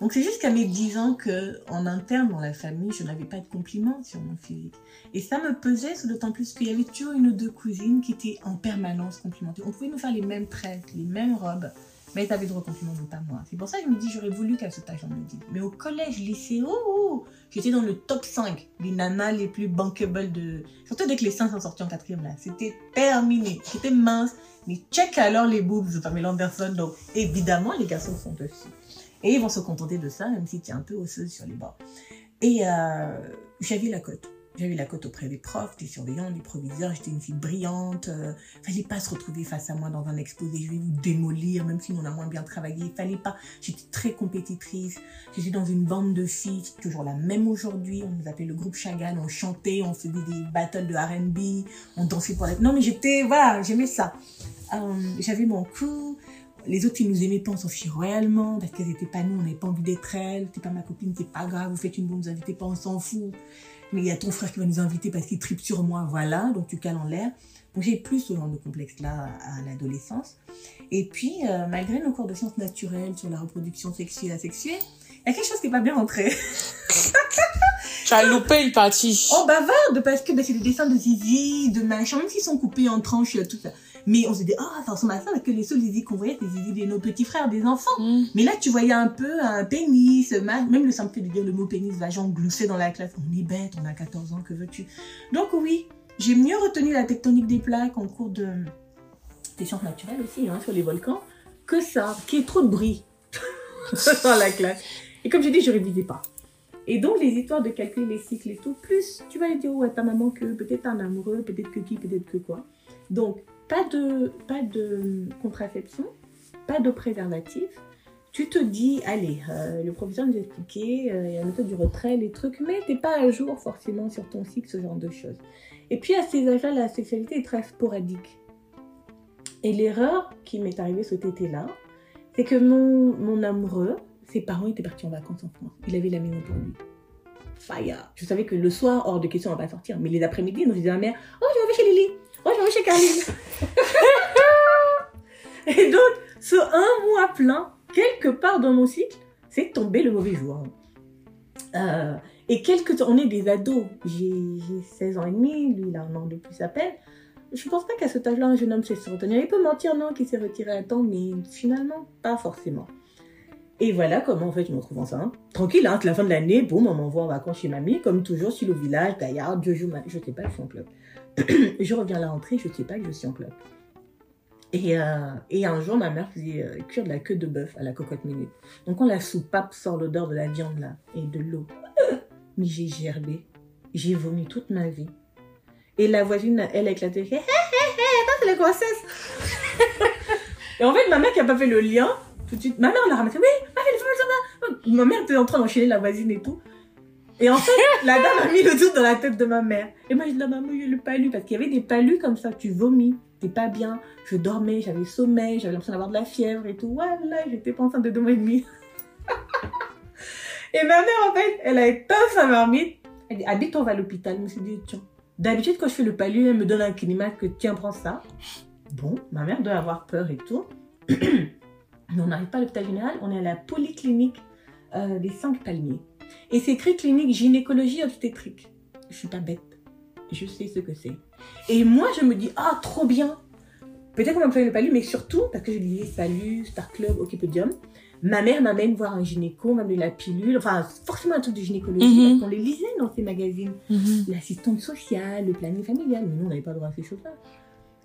Donc, c'est jusqu'à mes 10 ans que, en interne dans la famille, je n'avais pas de compliments sur mon physique. Et ça me pesait, d'autant plus qu'il y avait toujours une ou deux cousines qui étaient en permanence complimentées. On pouvait nous faire les mêmes traits, les mêmes robes, mais elles avaient droit au compliment, moi. C'est pour ça que je me dis, j'aurais voulu qu'à cet âge, on me. Mais au collège, lycée, oh, j'étais dans le top 5 des nanas les plus bankable de. Surtout dès que les seins sont sortis en quatrième, là. C'était terminé. J'étais mince. Mais check alors les boobs de Pamela Anderson. Donc, évidemment, les garçons sont dessus. Et ils vont se contenter de ça, même si tu es un peu osseuse sur les bords. Et euh, j'avais la cote. J'avais la cote auprès des profs, des surveillants, des proviseurs. J'étais une fille brillante. Euh, fallait pas se retrouver face à moi dans un exposé. Je vais vous démolir, même si on a moins bien travaillé. Fallait pas. J'étais très compétitrice. J'étais dans une bande de filles, toujours la même aujourd'hui. On nous appelait le groupe Chagall. On chantait, on faisait des battles de R&B, on dansait pour la. Non, mais j'étais, voilà, j'aimais ça. Euh, j'avais mon crew. Les autres, ils nous aimaient pas, on s'en fichait royalement, parce qu'elles étaient pas nous, on n'avait pas envie d'être elles. T'es pas ma copine, c'est pas grave, vous faites une bonne, vous invitez pas, on s'en fout. Mais il y a ton frère qui va nous inviter parce qu'il tripe sur moi, voilà, donc tu cales en l'air. Donc j'ai plus ce genre de complexe-là à l'adolescence. Et puis, euh, malgré nos cours de sciences naturelles sur la reproduction sexuelle et asexuée, il y a quelque chose qui n'est pas bien rentré. Tu as loupé une partie. On bavarde parce que ben, c'est des dessins de zizi, de machin, même s'ils sont coupés en tranches, tout ça. Mais on se dit, ah, ça ressemble à ça, parce que les seuls zizi qu'on voyait, c'était les zizi de nos petits frères, des enfants. Mhm. Mais là, tu voyais un peu un pénis, même le simple fait de dire le mot pénis va genre glousser dans la classe. On est bête, on a 14 ans, que veux-tu? Donc oui, j'ai mieux retenu la tectonique des plaques en cours de des sciences naturelles aussi, hein, sur les volcans, que ça, qui est trop de bruit dans la classe. Et comme j'ai dit, je révisais pas. Et donc, les histoires de calculer les cycles et tout, plus tu vas aller dire ouais, ta maman que peut-être un amoureux, peut-être que qui, peut-être que quoi. Donc, pas de, pas de contraception, pas de préservatif. Tu te dis, allez, euh, le professeur nous a expliqué, euh, il y a la méthode du retrait, les trucs, mais t'es pas à jour forcément sur ton cycle, ce genre de choses. Et puis à ces âges-là, la sexualité est très sporadique. Et l'erreur qui m'est arrivée cet été-là, c'est que mon, mon amoureux, ses parents étaient partis en vacances en France. Il avait la maison pour lui. Fire. Je savais que le soir, hors de question, on va sortir. Mais les après-midi, donc je disais à ma mère, oh, je vais chez Lily. Vais chez Carline. Et donc, ce un mois plein, quelque part dans mon cycle, c'est tombé le mauvais jour. Euh, et quelques on est des ados. J'ai j'ai 16 ans et demi, lui il a un an de plus à peine. Je pense pas qu'à cet âge-là, un jeune homme sait se retenir. Il peut mentir, non, qu'il s'est retiré à temps, mais finalement, pas forcément. Et voilà comment, en fait, je me retrouve enceinte. Tranquille, hein, la fin de l'année, boum, on m'envoie en vacances chez mamie, comme toujours, sur le village, Gaillard, je joue, ma... je sais pas, suis en club. je reviens à la rentrée, je sais pas que je suis en club. Et, euh, et un jour, ma mère faisait euh, cuire de la queue de bœuf à la cocotte minute. Donc, quand la soupape sort l'odeur de la viande là et de l'eau, mais j'ai gerbé. J'ai vomi toute ma vie. Et la voisine, elle a éclaté. Hé, hé, hé, ça c'est la grossesse. et en fait, ma mère qui a pas fait le lien, tout de suite, ma mère l'a ramassé. Oui, ma. Ma mère était en train d'enchaîner la voisine et tout. Et en fait, la dame a mis le doute dans la tête de ma mère. Et moi, je dis, la maman, j'ai le palu. Parce qu'il y avait des palus comme ça, tu vomis, t'es pas bien. Je dormais, j'avais sommeil, j'avais l'impression d'avoir de la fièvre et tout. Voilà, j'étais pas enceinte de deux mois et demi. et ma mère, en fait, elle a éteint sa marmite. Elle dit, habite, on va à l'hôpital. Je me suis dit, tiens. D'habitude, quand je fais le palu, elle me donne un climat que tiens, prends ça. Bon, ma mère doit avoir peur et tout. Mais on n'arrive pas à l'hôpital général, on est à la polyclinique euh, des cinq palmiers. Et c'est écrit clinique gynécologie obstétrique. Je suis pas bête. Je sais ce que c'est. Et moi, je me dis, ah, trop bien. Peut-être qu'on va me faire le palu, mais surtout, parce que je disais Salut, Star Club, Okipodium, ma mère m'amène voir un gynéco, m'amène la pilule, enfin, forcément un truc de gynécologie, Mhm. parce qu'on les lisait dans ces magazines. L'assistante sociale, le planning familial, mais nous, on n'avait pas le droit à ces choses-là.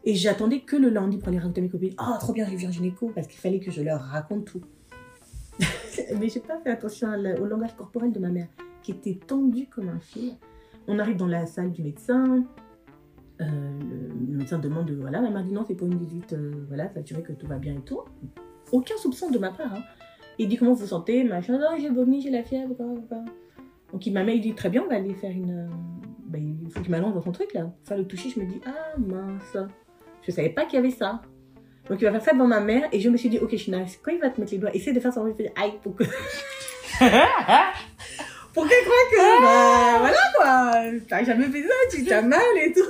Et j'attendais que le lundi pour aller raconter à mes copines, ah, trop bien, j'ai vu un gynéco, parce qu'il fallait que je leur raconte tout. mais j'ai pas fait attention la- au langage corporel de ma mère, qui était tendu comme un fil. On arrive dans la salle du médecin. euh, le, médecin demande, voilà, ma mère dit non, c'est pour une visite, euh, voilà, s'assurer que tout va bien et tout. Aucun soupçon de ma part. Hein. Il dit comment vous vous sentez, machin, non, j'ai vomi, j'ai la fièvre, quoi, quoi. Donc il, ma mère, il dit très bien, on va aller faire une. euh, ben, il faut qu'il m'allonge dans son truc là. Faire le toucher, je me dis, ah mince, je savais pas qu'il y avait ça. Donc il va faire ça devant ma mère et je me suis dit, ok, China, quand il va te mettre les doigts, essaie de faire vais dire, aïe, pour que. pour qu'elle croie que, bah, voilà quoi, t'as jamais fait ça, tu t'as mal et tout.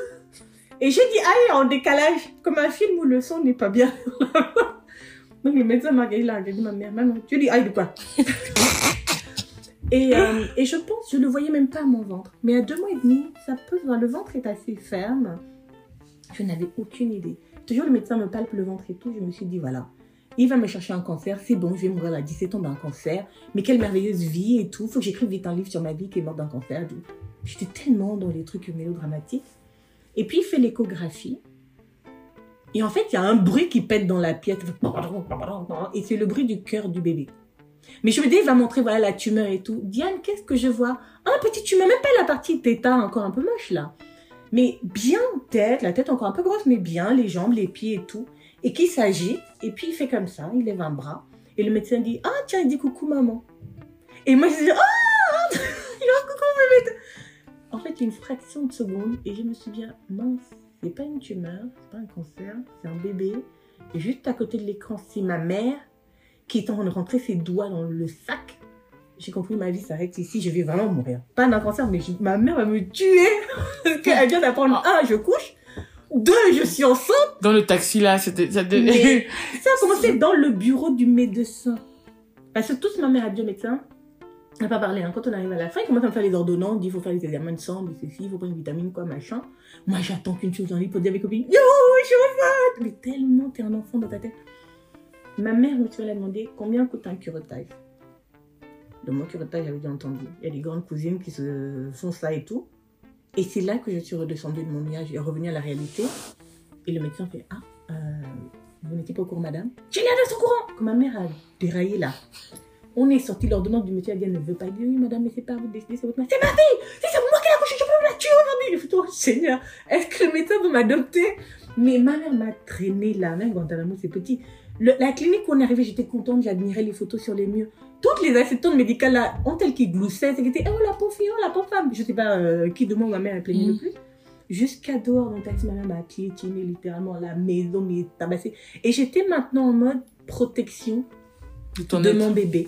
Et j'ai dit, aïe, en décalage, comme un film où le son n'est pas bien. Donc le médecin m'a regardé là, j'ai dit, ma mère, maman, tu dis, aïe de quoi? Et, euh, et je pense, je ne voyais même pas mon ventre. Mais à deux mois et demi, ça peut le ventre est assez ferme. Je n'avais aucune idée. Toujours le médecin me palpe le ventre et tout, je me suis dit, voilà, il va me chercher un cancer, c'est bon, je vais mourir à 17 ans d'un cancer, mais quelle merveilleuse vie et tout, faut que j'écrive vite un livre sur ma vie qui est morte d'un cancer. J'étais tellement dans les trucs mélodramatiques. Et puis il fait l'échographie. Et en fait, il y a un bruit qui pète dans la pièce. Et c'est le bruit du cœur du bébé. Mais je me dis, il va montrer voilà la tumeur et tout. Diane, qu'est-ce que je vois? Un petit tumeur, même pas la partie téta encore un peu moche là. Mais bien tête, la tête encore un peu grosse, mais bien, les jambes, les pieds et tout. Et qui s'agite, et puis il fait comme ça, il lève un bras. Et le médecin dit, ah tiens, il dit coucou maman. Et moi je dis, ah Il a coucou bébé. En fait, une fraction de seconde, et je me souviens, mince, c'est pas une tumeur, c'est pas un cancer, c'est un bébé. Et juste à côté de l'écran, c'est ma mère qui est en train de rentrer ses doigts dans le sac. J'ai compris, ma vie s'arrête ici, je vais vraiment mourir. Pas d'un cancer, mais je- ma mère va me tuer. Parce qu'elle vient d'apprendre, un, je couche. Deux, je suis enceinte. Dans le taxi là, c'était. ça Mais- Ça a commencé dans le bureau du médecin. Parce que tous, ma mère a dit au médecin, elle n'a pas parlé. hein. Quand on arrive à la fin, il commence à me faire les ordonnances, il dit il faut faire les examens de sang, ceci, il faut prendre une vitamine, quoi, machin. Moi, j'attends qu'une chose en lit pour dire à mes copines, yo, je suis enceinte. Mais tellement t'es un enfant dans ta tête. Ma mère me suis demandé combien coûte un curettage. Le mot curettage, j'avais déjà entendu. Il y a des grandes cousines qui se font ça et tout. Et c'est là que je suis redescendue de mon nuage et revenue à la réalité. Et le médecin fait Ah, euh, vous n'étiez pas au courant, madame J'ai l'air d'être au courant Que ma mère a déraillé là. On est sorti l'ordonnance du médecin, elle ne veut pas. Elle dit Oui, madame, mais c'est pas vous de décider, c'est votre mère. C'est ma fille C'est moi qui l'ai accouchée, je peux la tuer aujourd'hui Je fais Oh Seigneur, est-ce que le médecin veut m'adopter? Mais ma mère m'a traînée là, même Guantanamo, c'est petit. Le- la clinique où on est arrivé, j'étais contente, j'admirais les photos sur les murs. Toutes les assistantes médicales là, ont elles qui gloussaient, c'était Oh la pauvre fille, oh la pauvre femme. Je sais pas euh, qui de moi ma mère a plaigné Mhm. le plus. Jusqu'à dehors, le taxi, ma mère m'a piétiné littéralement la maison, mais tabassé. Et j'étais maintenant en mode protection De mon bébé.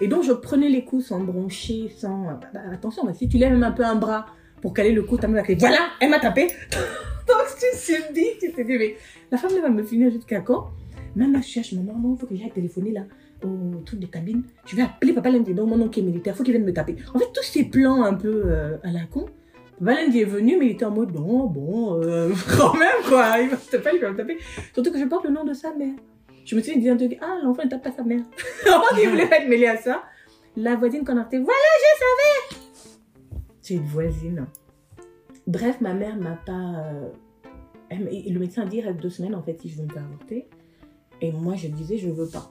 Et donc, je prenais les coups sans broncher, sans. bah, bah, attention, bah, si tu lèves même un peu un bras pour caler le coup, ta mère va Voilà, elle m'a tapé Donc, tu dis, tu te dis, mais la femme elle va me finir jusqu'à quand? Même je cherche, maman, il faut que j'aille téléphoner là au truc de cabine. Je vais appeler Papa Lundi, donc mon oncle est militaire, faut qu'il vienne me taper. En fait, tous ces plans un peu euh, à la con. Papa Lundi est venu, mais il était en mode bon, bon, euh, quand même quoi, il va te taper, il va me taper. Surtout que je porte le nom de sa mère. Je me suis dit un truc, ah, l'enfant ne tape pas sa mère. L'enfant qui voulait pas être mêlé à ça. La voisine qu'on a fait, voilà, je savais C'est une voisine. Bref, ma mère m'a pas. euh, le médecin a dit, il reste deux semaines en fait si je veux me faire avorter. Et moi, je disais, je veux pas.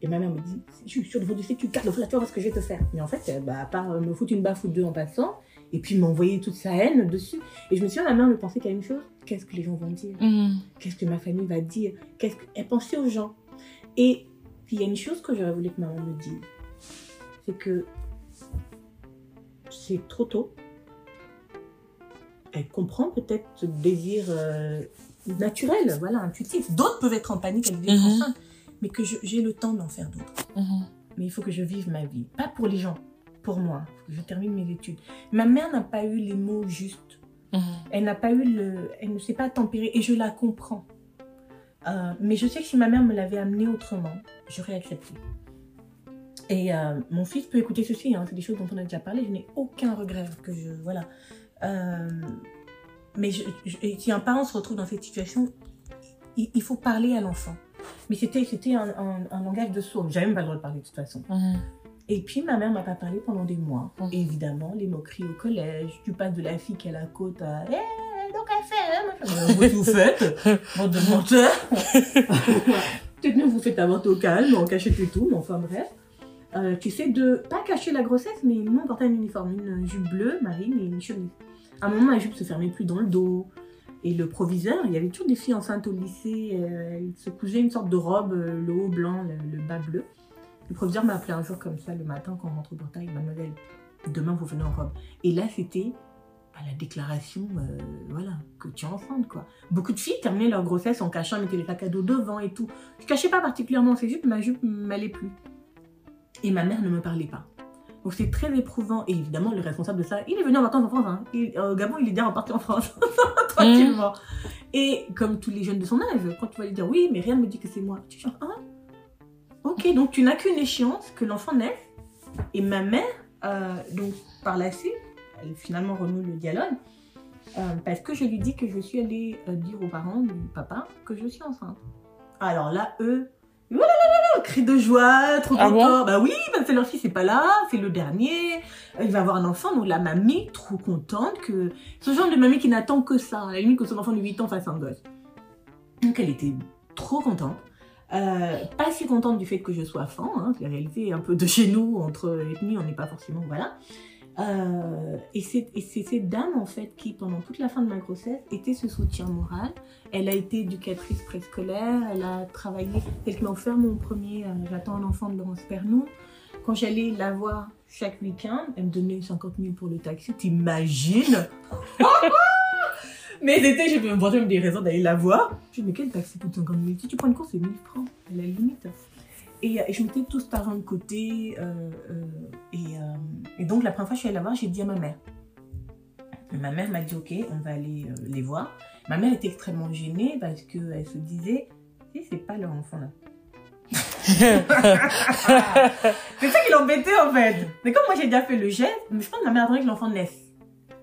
Et ma mère me dit, je suis de vous dire, tu gardes le flat, tu vas voir ce que je vais te faire. Mais en fait, euh, bah, à part euh, me foutre une baffe ou deux en passant, et puis m'envoyer toute sa haine dessus. Et je me suis dit, ma mère me pensait qu'à une chose, qu'est-ce que les gens vont dire? Mhm. Qu'est-ce que ma famille va dire? Qu'est-ce que... Elle pensait aux gens? Et puis il y a une chose que j'aurais voulu que maman me dise. C'est que c'est trop tôt. Elle comprend peut-être ce désir euh, naturel, voilà, intuitif. D'autres peuvent être en panique à l'idée enceinte, mais que j'ai le temps d'en faire d'autres. Mhm. Mais il faut que je vive ma vie. Pas pour les gens, pour moi. Faut que je termine mes études. Ma mère n'a pas eu les mots justes. Mhm. Elle n'a pas eu le. Elle ne s'est pas tempérée et je la comprends. Euh, mais je sais que si ma mère me l'avait amené autrement, j'aurais accepté. Et euh, mon fils peut écouter ceci, hein, c'est des choses dont on a déjà parlé. Je n'ai aucun regret que je. Voilà. Euh, mais je- je- et si un parent se retrouve dans cette situation, il, il faut parler à l'enfant. Mais c'était c'était un, un- un langage de sourd. J'avais même pas le droit de parler de toute façon. Et puis ma mère m'a pas parlé pendant des mois. Et évidemment, les moqueries au collège. Tu passes de la fille qui a la côte à Eh, donc elle fait, hein, que vous faites Bande de menteurs Peut-être mieux vous faites avorter au calme, en cachette et tout, mais enfin bref. Euh, tu sais de pas cacher la grossesse, mais nous on portait un uniforme, une jupe bleue, marine et une chemise. À un moment, ma jupe se fermait plus dans le dos. Et le proviseur, il y avait toujours des filles enceintes au lycée, euh, elles se cousaient une sorte de robe, euh, le haut blanc, le, bas bleu. Le proviseur m'a appelé un jour comme ça le matin quand on rentre au portail, mademoiselle, demain vous venez en robe. Et là, c'était la déclaration, euh, voilà, que tu es enceinte, quoi. Beaucoup de filles terminaient leur grossesse en cachant, mettaient les sacs à dos devant et tout. Je cachais pas particulièrement ces jupes, ma jupe m'allait plus. Et ma mère ne me parlait pas. Donc c'est très éprouvant. Et évidemment, le responsable de ça, il est venu en vacances en France. Hein. Il- au Gabon, il est déjà reparti en France. Tranquillement. Et comme tous les jeunes de son âge, quand tu vas lui dire oui, mais rien ne me dit que c'est moi. Tu dis ah, ok, donc tu n'as qu'une échéance que l'enfant naisse. Et ma mère, euh, donc par la suite, elle finalement renoue le dialogue. euh, parce que je lui dis que je suis allée euh, dire aux parents du papa que je suis enceinte. Alors là, eux, cri de joie, trop Ah content. bah oui, bah c'est leur fils, c'est pas là, c'est le dernier, euh, il va avoir un enfant. Donc la mamie, trop contente que ce genre de mamie qui n'attend que ça, à la limite que son enfant de 8 ans fasse un gosse. Donc elle était trop contente. Euh, pas si contente du fait que je sois fan, hein, la réalité un peu de chez nous, entre ethnies, on n'est pas forcément, voilà. Euh, et c'est et c'est cette dame, en fait, qui, pendant toute la fin de ma grossesse, était ce soutien moral. Elle a été éducatrice préscolaire, elle a travaillé, elle m'a offert mon premier euh, J'attends un enfant de Laurence Pernou. Quand j'allais la voir chaque week-end, elle me donnait 50 000 pour le taxi, t'imagines? Mais c'était, je me même des raisons d'aller la voir. Je dis, mais quel taxi pour 50 000 Si tu prends une course, c'est 1000 francs, à la limite. Et, euh, et je mettais tout cet argent de côté. euh, euh, et, et donc, la première fois que je suis allée la voir, j'ai dit à ma mère. Et ma mère m'a dit, ok, on va aller les voir. Ma mère était extrêmement gênée parce qu'elle se disait, si, c'est pas leur enfant là. c'est ça qui l'embêtait en fait. Mais comme moi j'ai déjà fait le geste, mais je pense que ma mère attendait que l'enfant naisse.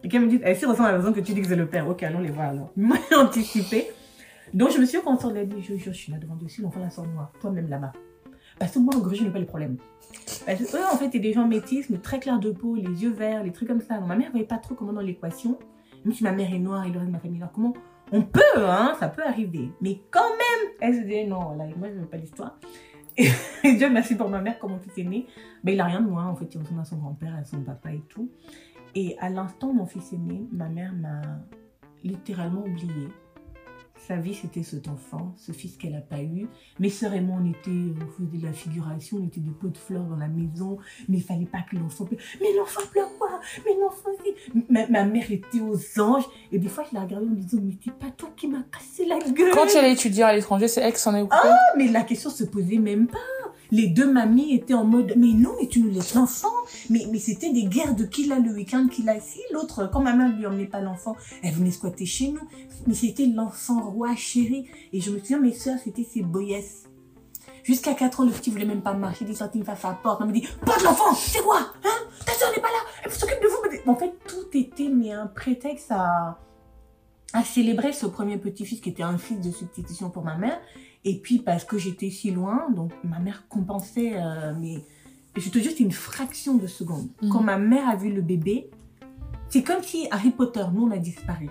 Et qu'elle me dit, elle s'y ressemble à la raison que tu dis que c'est le père. Ok, allons les voir alors. Moi j'ai anticipé. Donc je me suis dit, quand on sort de la vie, je jure, je suis là devant dessus, l'enfant la sort noir. Toi-même là-bas. Parce que moi, en gros, je n'ai pas le problème. Parce que eux, en fait, c'est des gens métis, mais très clairs de peau, les yeux verts, les trucs comme ça. Donc ma mère ne voyait pas trop comment dans l'équation. Même si ma mère est noire et le reste de ma famille noire, comment On peut, hein, ça peut arriver. Mais quand même, elle se disait, non, voilà, moi je ne veux pas l'histoire. Et, Dieu merci pour ma mère, comment tout est né. Il n'a rien de moi, en fait, il ressemble à son grand-père, à son papa et tout. Et à l'instant où mon fils est né, ma mère m'a littéralement oublié. Sa vie, c'était cet enfant, ce fils qu'elle n'a pas eu. Mes sœurs et moi, on était, on faisait de la figuration, on était des pots de fleurs dans la maison, mais il fallait pas que l'enfant pleure. Mais l'enfant pleure pas, mais l'enfant si. Ma, ma mère était aux anges, et des fois, je la regardais en me disant, mais c'est pas toi qui m'as cassé la gueule. Quand tu allais étudier à l'étranger, c'est elle qui s'en est occupée Ah, mais la question se posait même pas. Les deux mamies étaient en mode, mais non, mais tu nous laisses l'enfant. Mais, mais c'était des guerres de qui l'a le week-end, qui l'a ici. L'autre, quand ma mère lui emmenait pas l'enfant, elle venait squatter chez nous. Mais c'était l'enfant roi chéri. Et je me souviens, mes soeurs, c'était ses boyesses. Jusqu'à 4 ans, le petit voulait même pas marcher. Il sorti, il face à la porte. Elle me dit, porte l'enfant, c'est quoi? Hein? Ta soeur n'est pas là. Elle s'occupe de vous. En fait, tout était, mais un prétexte à célébrer ce premier petit-fils qui était un fils de substitution pour ma mère. Et puis parce que j'étais si loin, donc ma mère compensait, euh, mais je te jure, c'est une fraction de seconde. Mhm. Quand ma mère a vu le bébé, c'est comme si Harry Potter, nous, on a disparu.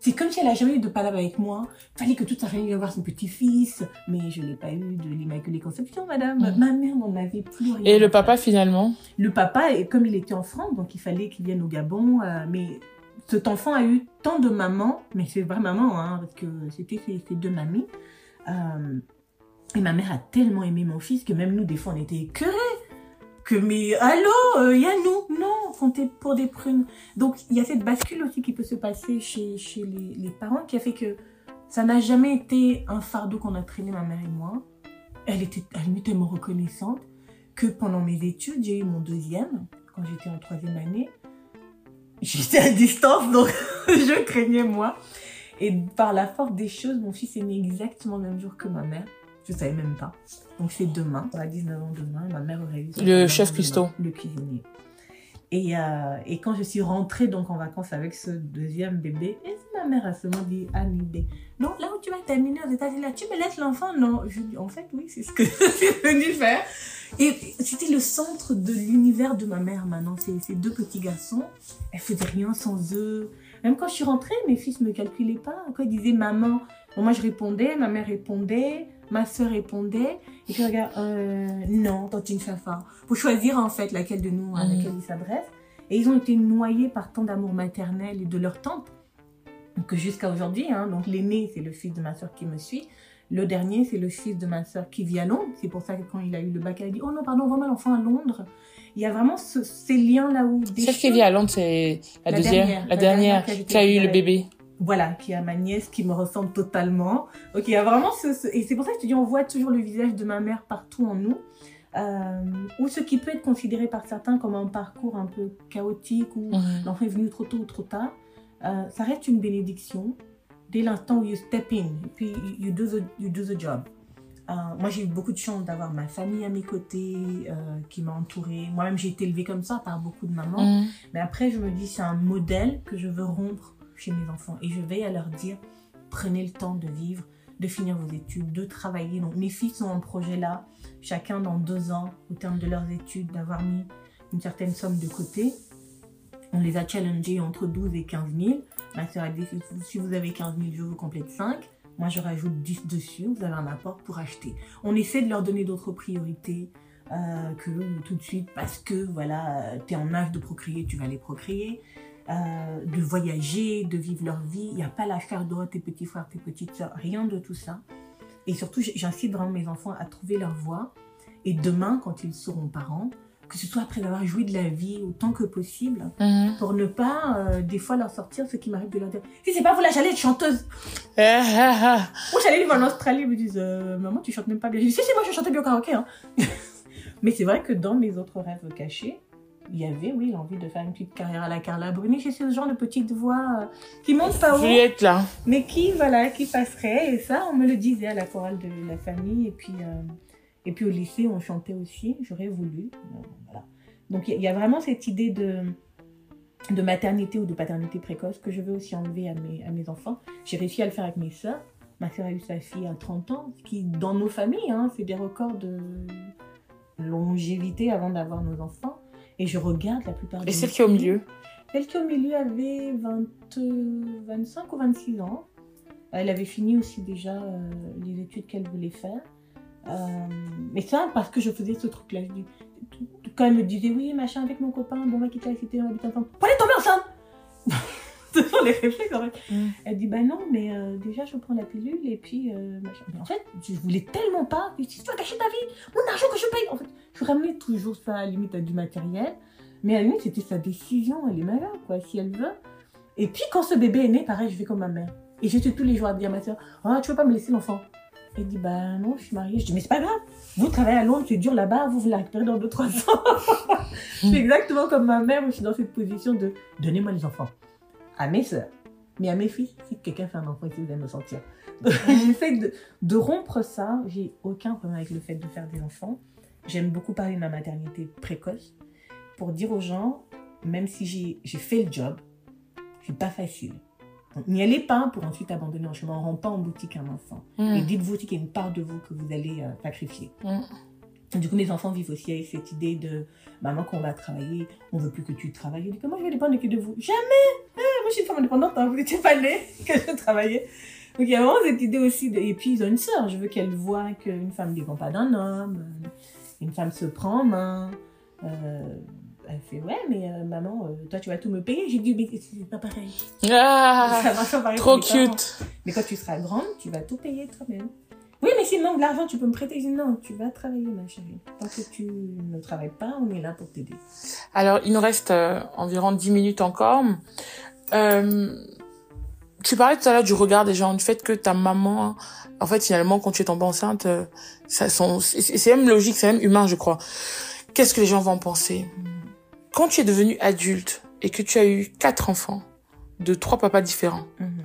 C'est comme si elle a jamais eu de palabre avec moi. Fallait que toute sa famille vienne voir son petit-fils, mais je n'ai pas eu de l'Immaculée Conception, madame. Mhm. Ma mère n'en avait plus rien. Et le papa, finalement? Le papa, comme il était en France, donc il fallait qu'il vienne au Gabon, euh, mais cet enfant a eu tant de mamans, mais c'est vraie maman, hein, parce que c'était ses deux mamies. Euh, et ma mère a tellement aimé mon fils que même nous, des fois, on était écœurés. que mais allô, il y a nous? Non, comptez pour des prunes. Donc il y a cette bascule aussi qui peut se passer chez, les, parents qui a fait que ça n'a jamais été un fardeau qu'on a traîné ma mère et moi. Elle était, elle tellement reconnaissante que pendant mes études, j'ai eu mon deuxième quand j'étais en troisième année. J'étais à distance, donc je craignais moi. Et par la force des choses, mon fils est né exactement le même jour que ma mère. Je savais même pas. Donc c'est demain, on a 19 ans demain, ma mère aurait eu... Le chef cuistot. Le cuisinier. Et, euh, et quand je suis rentrée donc en vacances avec ce deuxième bébé, et ma mère a seulement dit à Nibé, non, là où tu vas terminer aux États-Unis, là, tu me laisses l'enfant? Non, je dis, en fait, oui, c'est ce que je suis venue faire. Et c'était le centre de l'univers de ma mère maintenant. Ces, ces deux petits garçons, elle faisait rien sans eux. Même quand je suis rentrée, mes fils me calculaient pas. Quand ils disaient maman, bon, moi je répondais, ma mère répondait, ma soeur répondait. Et puis regarde, euh, non, ne fais pas. Pour choisir en fait laquelle de nous à Mhm. laquelle ils s'adressent. Et ils ont été noyés par tant d'amour maternel et de leur tante que jusqu'à aujourd'hui, hein, donc l'aîné c'est le fils de ma soeur qui me suit. Le dernier, c'est le fils de ma soeur qui vit à Londres. C'est pour ça que quand il a eu le bac, elle a dit Oh non, pardon, vraiment l'enfant à Londres. Il y a vraiment ce- ces liens là où. Celle qui choses- vit à Londres, c'est la, La deuxième, dernière, la dernière, dernière qui a eu le bébé. Voilà, qui a ma nièce qui me ressemble totalement. Donc il y a vraiment ce, ce- et c'est pour ça que je te dis, on voit toujours le visage de ma mère partout en nous. Euh, ou ce qui peut être considéré par certains comme un parcours un peu chaotique ou l'enfant est venu trop tôt ou trop tard. Euh, ça reste une bénédiction dès l'instant où you step in et puis you do the, you do the job. Euh, moi, j'ai eu beaucoup de chance d'avoir ma famille à mes côtés euh, qui m'a entourée. Moi-même, j'ai été élevée comme ça par beaucoup de mamans. Mhm. Mais après, je me dis, c'est un modèle que je veux rompre chez mes enfants. Et je vais à leur dire, prenez le temps de vivre, de finir vos études, de travailler. Donc, mes filles sont en projet là, chacun dans deux ans, au terme de leurs études, d'avoir mis une certaine somme de côté. On les a challengés entre 12 et 15 000. Ma soeur a dit, si vous avez 15 000, je vous complète 5. Moi, je rajoute 10 dessus. Vous avez un apport pour acheter. On essaie de leur donner d'autres priorités euh, que tout de suite parce que voilà, tu es en âge de procréer, tu vas les procréer. Euh, de voyager, de vivre leur vie. Il n'y a pas la chair de tes petits frères, tes petites soeurs, rien de tout ça. Et surtout, j'incite vraiment mes enfants à trouver leur voie. Et demain, quand ils seront parents, que ce soit après avoir joui de la vie autant que possible, Mhm. pour ne pas euh, des fois leur sortir ce qui m'arrive de leur dire si c'est pas vous là j'allais être chanteuse Ah, ah, ah. moi j'allais vivre en Australie ils me disent euh, maman tu chantes même pas bien je dis si si moi je chantais bien au karaoké hein. mais c'est vrai que dans mes autres rêves cachés il y avait oui l'envie de faire une petite carrière à la Carla Bruni c'est ce genre de petite voix euh, qui monte pas haut Juliette, là. mais qui voilà qui passerait et ça on me le disait à la chorale de la famille et puis euh, et puis au lycée on chantait aussi j'aurais voulu Euh, voilà donc il y, a- vraiment cette idée de de maternité ou de paternité précoce que je veux aussi enlever à mes à mes enfants j'ai réussi à le faire avec mes sœurs ma sœur a eu sa fille à 30 ans ce qui dans nos familles hein, c'est des records de longévité avant d'avoir nos enfants et je regarde la plupart Et de celle qui est au milieu. Celle qui est au milieu avait 20, euh, 25 ou 26 ans. Elle avait fini aussi déjà euh, les études qu'elle voulait faire. Euh, mais ça, parce que je faisais ce truc-là. Quand elle me disait, oui, machin, avec mon copain, bon, quitter la cité, on va habiter ensemble. Prenez tomber ensemble Ce sont les réflexes, en fait. Mm. Elle dit, bah non, mais euh, déjà, je prends la pilule et puis, euh, machin. Mais en fait, je voulais tellement pas. Je dis, tu vas gâcher ta vie, mon argent que je paye. En fait, je ramenais toujours ça, à la limite, à du matériel. Mais à la limite, c'était sa décision, elle est malade, quoi, si elle veut. Et puis, quand ce bébé est né, pareil, je fais comme ma mère. Et j'étais tous les jours à dire à ma soeur, ah, tu veux pas me laisser l'enfant? Elle dit, bah non, je suis mariée. Je dis, mais c'est pas grave. Vous travaillez à Londres, c'est dur là-bas, vous vous la récupérez dans 2-3 ans. je suis exactement comme ma mère, je suis dans cette position de, donnez-moi les enfants. À mes soeurs. Mais à mes filles, si quelqu'un fait un enfant ici, vous allez me sentir. Donc, J'essaie de, de rompre ça. J'ai aucun problème avec le fait de faire des enfants. J'aime beaucoup parler de ma maternité précoce pour dire aux gens, même si j'ai j'ai fait le job, c'est pas facile. N'y allez pas pour ensuite abandonner en chemin. On ne rend pas en boutique un enfant. Et Mhm. dites-vous aussi qu'il y a une part de vous que vous allez euh, sacrifier. Mhm. Du coup, mes enfants vivent aussi avec cette idée de maman, quand on va travailler, on veut plus que tu travailles. Je dis, comment je vais dépendre que de vous Jamais Ah, Moi, je suis une femme indépendante, hein, vous n'étiez pas née que je travaillais. Donc, il y a vraiment cette idée aussi. De... Et puis, ils ont une sœur. Je veux qu'elle voit qu'une femme ne dépend pas d'un homme. Une femme se prend en main. Euh, elle fait, ouais, mais euh, maman, euh, toi, tu vas tout me payer. J'ai dit, mais c'est pas pareil. Ah, Ça marche pas pareil trop cute. Mais quand tu seras grande, tu vas tout payer toi-même. Oui, mais s'il manque de l'argent, tu peux me prêter. Non, tu vas travailler, ma chérie. Tant que tu ne travailles pas, on est là pour t'aider. Alors, il nous reste euh, environ 10 minutes encore. Euh, tu parlais tout à l'heure du regard des gens, du fait que ta maman, en fait, finalement, quand tu es tombée enceinte, ça, sont, c'est même logique, c'est même humain, je crois. Qu'est-ce que les gens vont penser? Quand tu es devenue adulte et que tu as eu quatre enfants de trois papas différents, Mhm.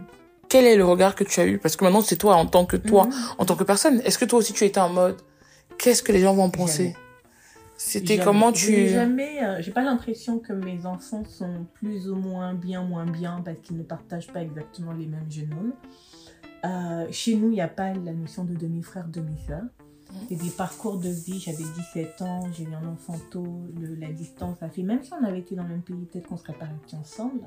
quel est le regard que tu as eu? Parce que maintenant, c'est toi en tant que toi, Mhm. en tant que personne. Est-ce que toi aussi, tu étais en mode, qu'est-ce que les gens vont penser? C'était comment tu... jamais, euh, j'ai pas l'impression que mes enfants sont plus ou moins bien, moins bien parce qu'ils ne partagent pas exactement les mêmes génomes. Euh, chez nous, il n'y a pas la notion de demi-frère, demi-sœur. C'est des parcours de vie. J'avais 17 ans, j'ai eu un enfant tôt, la distance a fait. Même si on avait été dans le même pays, peut-être qu'on serait pas ensemble.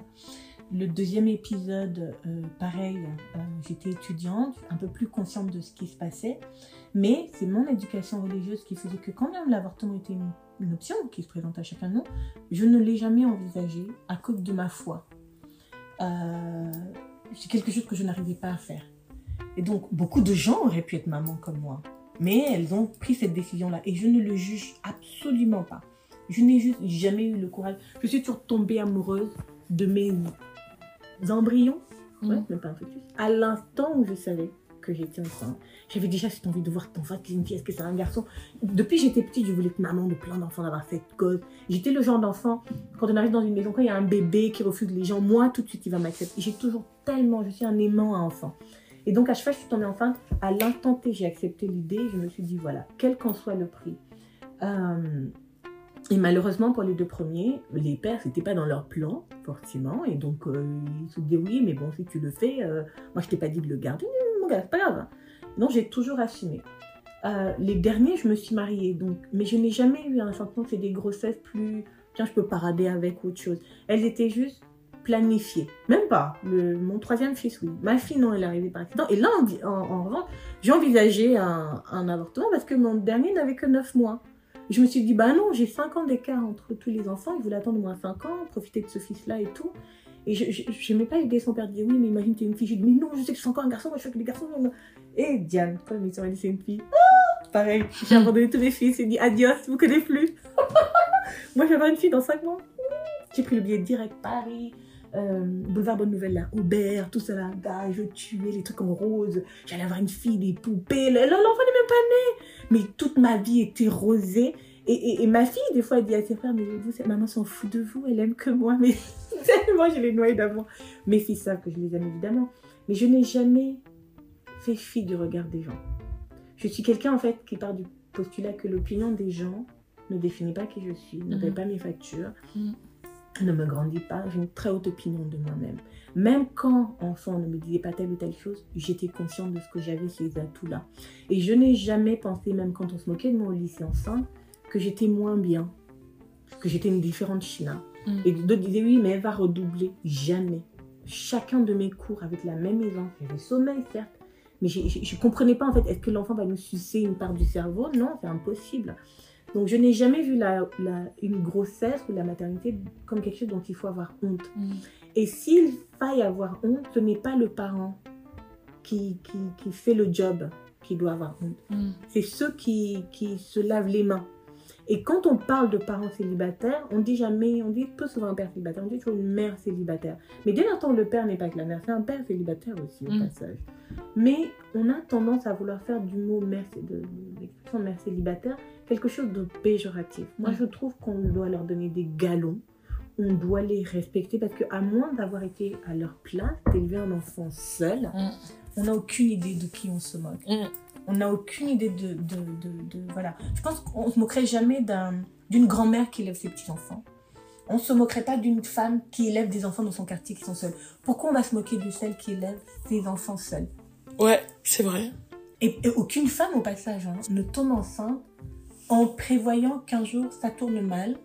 Le deuxième épisode, euh, pareil, euh, j'étais étudiante, un peu plus consciente de ce qui se passait. Mais c'est mon éducation religieuse qui faisait que quand même l'avortement était une, une option qui se présente à chacun de nous, je ne l'ai jamais envisagé à cause de ma foi. Euh, c'est quelque chose que je n'arrivais pas à faire. Et donc, beaucoup de gens auraient pu être maman comme moi. Mais elles ont pris cette décision-là. Et je ne le juge absolument pas. Je n'ai juste jamais eu le courage. Je suis toujours tombée amoureuse de mes embryons. Ouais, même pas un fœtus. À l'instant où je savais que j'étais enceinte. J'avais déjà cette envie de voir ton enfant, une fille, est-ce que c'est un garçon? Depuis que j'étais petite, je voulais être maman de plein d'enfants, d'avoir cette cause. J'étais le genre d'enfant, quand on arrive dans une maison, quand il y a un bébé qui refuse les gens, moi, tout de suite, il va m'accepter. J'ai toujours tellement, je suis un aimant à enfant. Et donc, à chaque fois je suis tombée enceinte, à l'instant j'ai accepté l'idée, je me suis dit, voilà, quel qu'en soit le prix. Euh, et malheureusement, pour les deux premiers, les pères, c'était pas dans leur plan, forcément. Et donc, euh, ils se disaient, oui, mais bon, si tu le fais, euh, moi, je t'ai pas dit de le garder, mon gars, pas grave. Donc, j'ai toujours assumé. Les derniers, je me suis mariée, donc, mais je n'ai jamais eu un sentiment que c'est des grossesses plus. Tiens, je peux parader avec autre chose. Elles étaient juste planifiées. Même pas. Le, mon troisième fils, oui. Ma fille, non, elle est arrivée par accident. Et là, en, en, j'ai envisagé un, un avortement parce que mon dernier n'avait que 9 mois. Je me suis dit, bah non, j'ai 5 ans d'écart entre tous les enfants. Il voulait attendre au moins 5 ans, profiter de ce fils-là et tout. Et je n'aimais pas aider son père. Disait, oui, mais imagine, t'es une fille. J'ai dit, mais non, je sais que c'est encore un garçon. Moi, je sais que les garçons. Et Diane, quand ils sont dit, c'est une fille. Ah Pareil, j'ai abandonné tous mes fils. J'ai dit, adios, vous connaissez plus. Moi, j'avais une fille dans 5 mois. J'ai pris le billet direct Paris. Euh, boulevard Bonne Nouvelle, là, Aubert, tout ça là, gars, je tuais les trucs en rose, j'allais avoir une fille, des poupées, le- le- l'enfant n'est même pas né. Mais toute ma vie était rosée. Et, et, et ma fille, des fois, elle dit à ses frères, mais vous, cette maman s'en fout de vous, elle aime que moi, mais tellement je les noyé d'amour. Mes filles savent que je les aime évidemment, mais je n'ai jamais fait fi du regard des gens. Je suis quelqu'un, en fait, qui part du postulat que l'opinion des gens ne définit pas qui je suis, ne paie Mhm. pas mes factures, Mhm. Ne me grandit pas. J'ai une très haute opinion de moi-même. Même quand, enfant, on ne me disait pas telle ou telle chose, j'étais consciente de ce que j'avais, ces atouts-là. Et je n'ai jamais pensé, même quand on se moquait de moi au lycée enceinte, que j'étais moins bien, que j'étais une différente China. Mm. Et d'autres disaient, oui, mais elle va redoubler. Jamais. Chacun de mes cours avec la même aisance. J'avais sommeil, certes, mais je ne comprenais pas, en fait, est-ce que l'enfant va nous sucer une part du cerveau? Non, c'est impossible. Donc, je n'ai jamais vu la, la- une grossesse ou la maternité comme quelque chose dont il faut avoir honte. Mm. Et s'il faille avoir honte, ce n'est pas le parent qui, qui, qui fait le job qui doit avoir honte. Mm. C'est ceux qui, qui se lavent les mains. Et quand on parle de parents célibataires, on dit jamais, on dit peu souvent un père célibataire, on dit toujours une mère célibataire. Mais dès l'instant le père n'est pas que la mère, c'est un père célibataire aussi au Mm. passage. Mais on a tendance à vouloir faire du mot mère, de, de l'expression mère célibataire quelque chose de péjoratif. Moi, je trouve qu'on doit leur donner des galons, on doit les respecter parce qu'à moins d'avoir été à leur place, d'élever un enfant seul, Mm. on n'a aucune idée de qui on se moque Mm. on n'a aucune idée de, de, de, de- voilà. Je pense qu'on se moquerait jamais d'un- d'une grand-mère qui élève ses petits-enfants. On se moquerait pas d'une femme qui élève des enfants dans son quartier qui sont seuls. Pourquoi on va se moquer de celle qui élève ses enfants seuls? Ouais, c'est vrai. et, et aucune femme au passage hein, ne tombe enceinte en prévoyant qu'un jour ça tourne mal,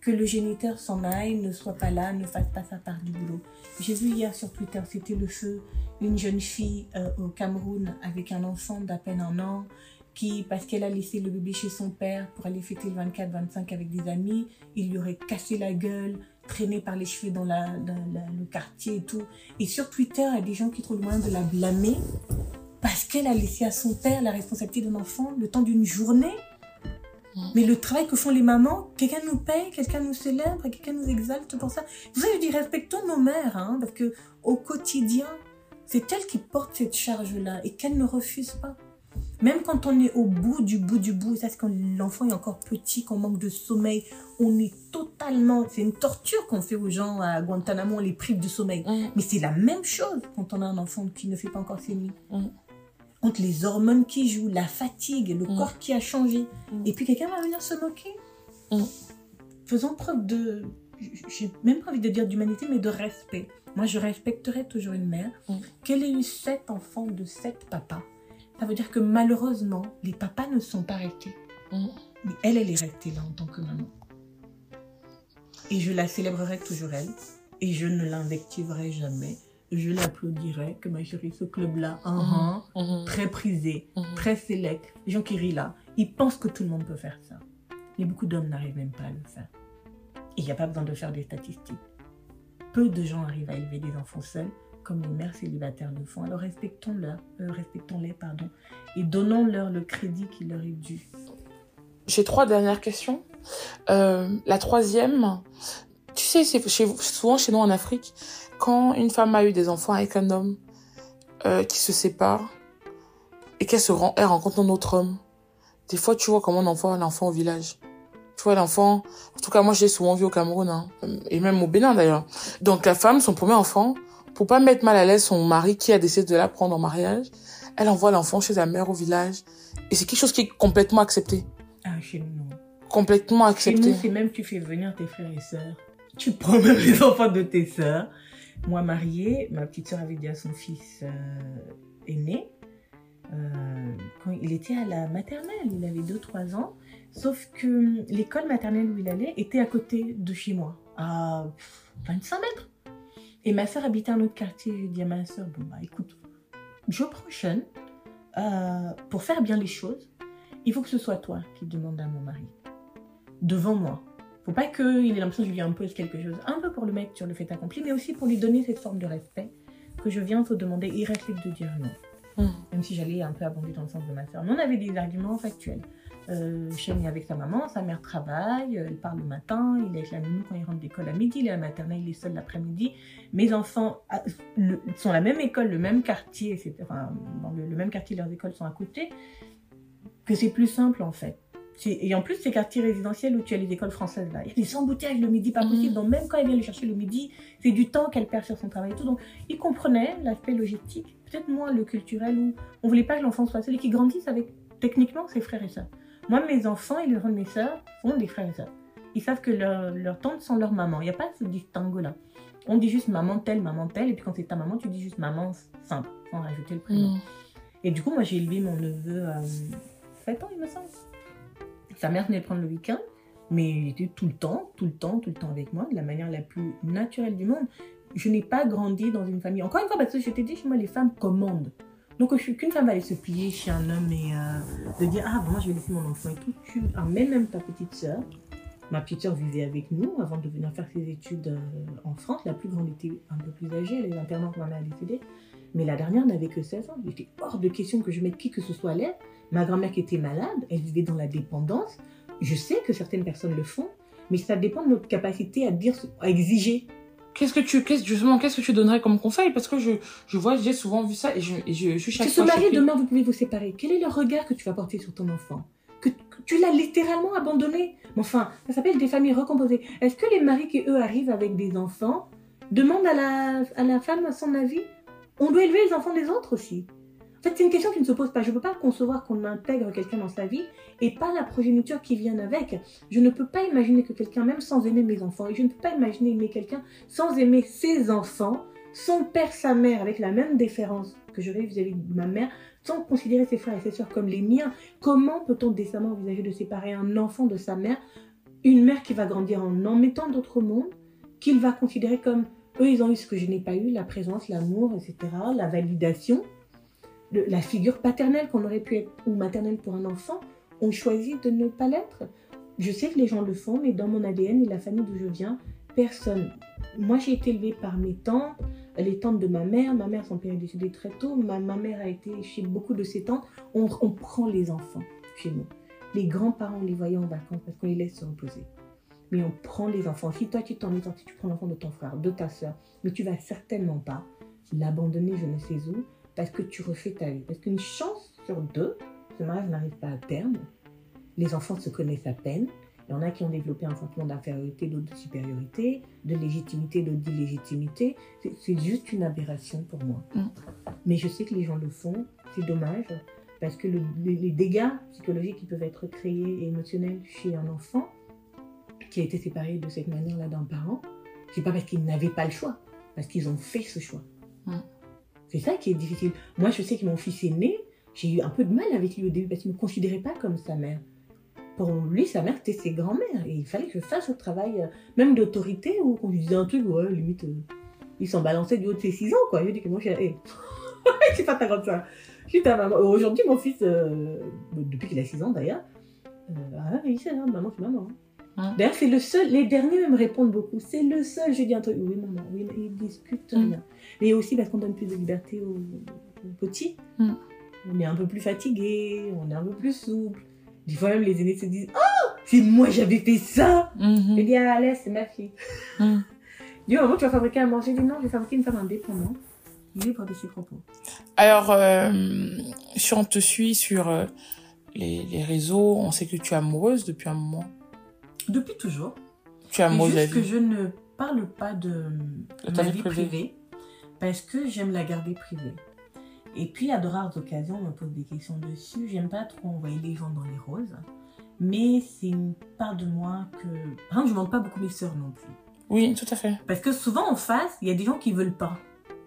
que le géniteur s'en aille, ne soit pas là, ne fasse pas sa part du boulot. J'ai vu hier sur Twitter, c'était le feu, une jeune fille euh, au Cameroun avec un enfant d'à peine un an qui, parce qu'elle a laissé le bébé chez son père pour aller fêter le 24-25 avec des amis, il lui aurait cassé la gueule, traîné par les cheveux dans, le quartier et tout. Et sur Twitter, il y a des gens qui trouvent le moyen de la blâmer parce qu'elle a laissé à son père la responsabilité d'un enfant le temps d'une journée. Mm. Mais le travail que font les mamans, quelqu'un nous paye, quelqu'un nous célèbre, quelqu'un nous exalte pour ça. Vous savez, je dis respectons nos mères, hein, parce que au quotidien, c'est elles qui portent cette charge-là et qu'elles ne refusent pas. Même quand on est au bout du bout du bout, ça c'est quand l'enfant est encore petit, qu'on manque de sommeil, on est totalement, c'est une torture qu'on fait aux gens à Guantanamo, on les prive de sommeil. Mm. Mais c'est la même chose quand on a un enfant qui ne fait pas encore ses nuits. Mm. Entre les hormones qui jouent, la fatigue, le Mm. corps qui a changé. Mm. Et puis quelqu'un va venir se moquer. Mm. Faisons preuve de, j'ai même pas envie de dire d'humanité, mais de respect. Moi, je respecterai toujours une mère. Qu'elle ait eu sept enfants de sept papas? Ça veut dire que malheureusement, les papas ne sont pas restés. Mais elle, elle est restée là en tant que maman. Et je la célébrerai toujours elle. Et je ne l'invectiverai jamais. Je l'applaudirai que ma chérie, ce club-là, hein, hein, Mhm. très prisé, Mhm. très sélect, les gens qui rient là, ils pensent que tout le monde peut faire ça. Mais beaucoup d'hommes n'arrivent même pas à le faire. Et il n'y a pas besoin de faire des statistiques. Peu de gens arrivent à élever des enfants seuls, comme les mères célibataires le font. Alors euh, respectons-les, pardon, et donnons-leur le crédit qui leur est dû. J'ai trois dernières questions. Euh, la troisième, tu sais, c'est chez, souvent chez nous en Afrique, quand une femme a eu des enfants avec un homme euh, qui se sépare et qu'elle se rend, elle rencontre un autre homme, des fois tu vois comment on envoie l'enfant au village. Tu vois l'enfant, en tout cas moi j'ai souvent vu au Cameroun hein, et même au Bénin d'ailleurs. Donc la femme, son premier enfant, pour pas mettre mal à l'aise son mari qui a décidé de la prendre en mariage, elle envoie l'enfant chez sa mère au village et c'est quelque chose qui est complètement accepté Ah, chez nous, non. complètement Chez accepté. nous, c'est même tu fais venir tes frères et sœurs. Tu prends même les enfants de tes sœurs. Moi, mariée, ma petite sœur avait dit à son fils euh, aîné, euh, quand il était à la maternelle, il avait 2-3 ans, sauf que l'école maternelle où il allait était à côté de chez moi, à pff, 25 mètres. Et ma sœur habitait un autre quartier. Je dis à ma sœur, bon bah écoute, je prochaine, euh, pour faire bien les choses, il faut que ce soit toi qui demande à mon mari devant moi. Faut pas qu'il ait l'impression que je lui impose quelque chose. Un peu pour le mettre sur le fait accompli, mais aussi pour lui donner cette forme de respect que je viens te demander. Et il reste libre de dire non. Mhm. Même si j'allais un peu abonder dans le sens de ma soeur. Mais on avait des arguments factuels. Euh, Shane est avec sa maman, sa mère travaille, euh, elle part le matin, il est avec la nounou quand il rentre d'école à midi, il est à la maternelle, il est seul l'après-midi. Mes enfants ah, le- sont à la même école, le même quartier, enfin, dans le, le même quartier, leurs écoles sont à côté, que c'est plus simple en fait. Et en plus, ces quartiers résidentiels où tu as les écoles françaises là, il y a des embouteillages le midi, pas Mhm. possible. Donc même quand elle vient le chercher le midi, c'est du temps qu'elle perd sur son travail et tout. Donc ils comprenaient l'aspect logistique, peut-être moins le culturel où on voulait pas que l'enfant soit seul et qu'il grandisse avec techniquement ses frères et sœurs. Moi, mes enfants et les de mes sœurs sont des frères et sœurs. Ils savent que leur, leur tante sont leur maman. Il n'y a pas ce distinguo-là. On dit juste maman telle, maman telle, et puis quand c'est ta maman, tu dis juste maman simple, sans rajouter le prénom. Mhm. Et du coup, moi, j'ai élevé mon neveu à 7 ans, il me semble. Sa mère venait prendre le week-end, mais il était tout le temps, tout le temps, tout le temps avec moi, de la manière la plus naturelle du monde. Je n'ai pas grandi dans une famille. Encore une fois, parce que je t'ai dit, chez moi, les femmes commandent. Donc, je suis qu'une femme va aller se plier chez un homme et euh, de dire Ah, moi, je vais laisser mon enfant et tout. Tu amènes même ta petite sœur. Ma petite sœur vivait avec nous avant de venir faire ses études euh, en France. La plus grande était un peu plus âgée, elle est internat quand mère a décédé. Mais la dernière n'avait que 16 ans. Il était hors de question que je mette qui que ce soit à. Ma grand-mère qui était malade, elle vivait dans la dépendance. Je sais que certaines personnes le font, mais ça dépend de notre capacité à dire, à exiger. Qu'est-ce que tu, qu'est-ce, justement, qu'est-ce que tu donnerais comme conseil? Parce que je, je vois, j'ai souvent vu ça et je, et je, je suis chaque maries choquée. demain, vous pouvez vous séparer. Quel est le regard que tu vas porter sur ton enfant? Que, que tu l'as littéralement abandonné? Mais enfin, ça s'appelle des familles recomposées. Est-ce que les maris qui, eux, arrivent avec des enfants demandent à la, à la femme son avis? On doit élever les enfants des autres aussi. Fait, c'est une question qui ne se pose pas. Je ne peux pas concevoir qu'on intègre quelqu'un dans sa vie et pas la progéniture qui vient avec. Je ne peux pas imaginer que quelqu'un, même sans aimer mes enfants, et je ne peux pas imaginer aimer quelqu'un sans aimer ses enfants, son père, sa mère, avec la même déférence que j'aurais vis-à-vis de ma mère, sans considérer ses frères et ses sœurs comme les miens. Comment peut-on décemment envisager de séparer un enfant de sa mère, une mère qui va grandir en en mettant d'autres mondes, qu'il va considérer comme eux, ils ont eu ce que je n'ai pas eu, la présence, l'amour, etc., la validation, la figure paternelle qu'on aurait pu être, ou maternelle pour un enfant, ont choisi de ne pas l'être. Je sais que les gens le font, mais dans mon ADN et la famille d'où je viens, personne, moi, j'ai été élevée par mes tantes, les tantes de ma mère. Ma mère, son père est décédé très tôt. Ma, mère a été chez beaucoup de ses tantes. On, on prend les enfants chez nous. Les grands-parents, on les voyait en vacances parce qu'on les laisse se reposer. Mais on prend les enfants. Si toi, tu t'en es sorti, tu prends l'enfant de ton frère, de ta soeur, mais tu vas certainement pas l'abandonner, je ne sais où, parce que tu refais ta vie. Parce qu'une chance sur deux, ce mariage n'arrive pas à terme. Les enfants se connaissent à peine. Il y en a qui ont développé un sentiment d'infériorité, d'autres de supériorité, de légitimité, d'autres d'illégitimité. C'est- juste une aberration pour moi. Mm. Mais je sais que les gens le font. C'est dommage. Parce que le- les, les dégâts psychologiques qui peuvent être créés et émotionnels chez un enfant qui a été séparé de cette manière-là d'un parent, c'est pas parce qu'ils n'avaient pas le choix, parce qu'ils ont fait ce choix. Mm. C'est ça qui est difficile. Moi, je sais que mon fils est né, j'ai eu un peu de mal avec lui au début parce qu'il ne me considérait pas comme sa mère. Pour lui, sa mère, c'était ses grands-mères. Et il fallait que je fasse le travail, euh, même d'autorité, ou qu'on lui disait un truc, ouais, limite, euh, il s'en balançait du haut de ses 6 ans, quoi. Je dis que moi, je suis hey, pas ta grande. Je suis ta maman. Aujourd'hui, mon fils, euh, depuis qu'il a 6 ans d'ailleurs, euh, ah, il sait, hein, maman, c'est maman. Hein. D'ailleurs, c'est le seul, les derniers me répondent beaucoup. C'est le seul, je dis un truc, oui, maman, oui, mais ils discutent Mm. Mais aussi parce qu'on donne plus de liberté aux, aux petits. Mm. On est un peu plus fatigué, on est un peu plus souple. Des fois, même les aînés se disent Oh, c'est moi, j'avais fait ça. Mhm. Je dis Ah, laisse, c'est ma fille. Mm. Du moment tu vas fabriquer un manger, je dis non, je vais fabriquer une femme indépendante, libre de ses propos. Alors, euh, si on te suit sur euh, les, les réseaux, on sait que tu es amoureuse depuis un moment. Depuis toujours. Tu es amoureuse de la juste que je ne parle pas de, De ta ma vie vie privée. privée. Parce que j'aime la garder privée. Et puis, à de rares occasions, on me pose des questions dessus. J'aime pas trop envoyer les gens dans les roses. Mais c'est une part de moi que. Par exemple, je ne montre pas beaucoup mes sœurs non plus. Oui, tout à fait. Parce que souvent en face, il y a des gens qui veulent pas.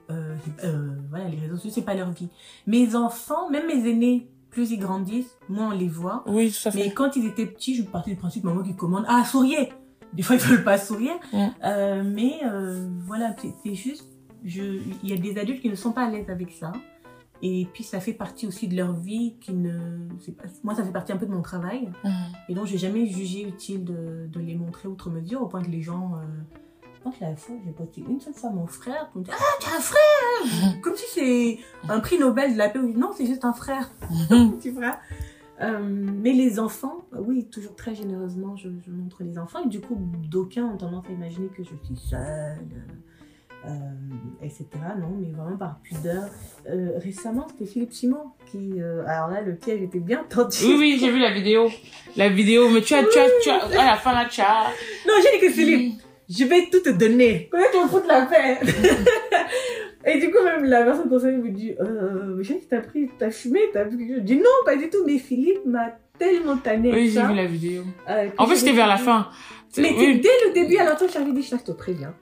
Euh, euh, voilà, les réseaux sociaux, c'est pas leur vie. Mes enfants, même mes aînés, plus ils grandissent, moins on les voit. Oui, tout à fait. Mais quand ils étaient petits, je partais du principe, maman qui commande, ah, souriez Des fois, ils veulent pas sourire. Mm. Euh, mais voilà, c'est- juste, il y a des adultes qui ne sont pas à l'aise avec ça. Et puis, ça fait partie aussi de leur vie qui ne. Pas, moi, ça fait partie un peu de mon travail. Mhm. Et donc, j'ai jamais jugé utile de, de les montrer outre mesure, au point que les gens. Euh, que la fois, j'ai posté une seule fois mon frère, qui me dit Ah, tu as un frère Comme si c'est un prix Nobel de la paix. Non, c'est juste un frère, Mhm. petit frère. Euh, mais les enfants, oui, toujours très généreusement, je, je montre les enfants. Et du coup, d'aucuns ont tendance à imaginer que je suis seule, euh, etc. Non, mais vraiment par pudeur. Euh, récemment, c'était Philippe Simon qui. euh, alors là, le piège était bien tendu. Oui, oui, j'ai vu la vidéo. La vidéo, mais tu as, tu as, tu as, à la fin là, tu as. Non, j'ai dit que Philippe, je vais tout te donner. Comment tu me fous de la paix? Et du coup, même la personne concernée me dit, euh, chérie, t'as pris, t'as fumé, t'as pris quelque chose? Je dis non, pas du tout, mais Philippe m'a tellement tanné Oui, j'ai vu la vidéo. euh, En fait, c'était vers la fin. Mais Oui, dès le début, alors toi, j'avais dit, je te préviens.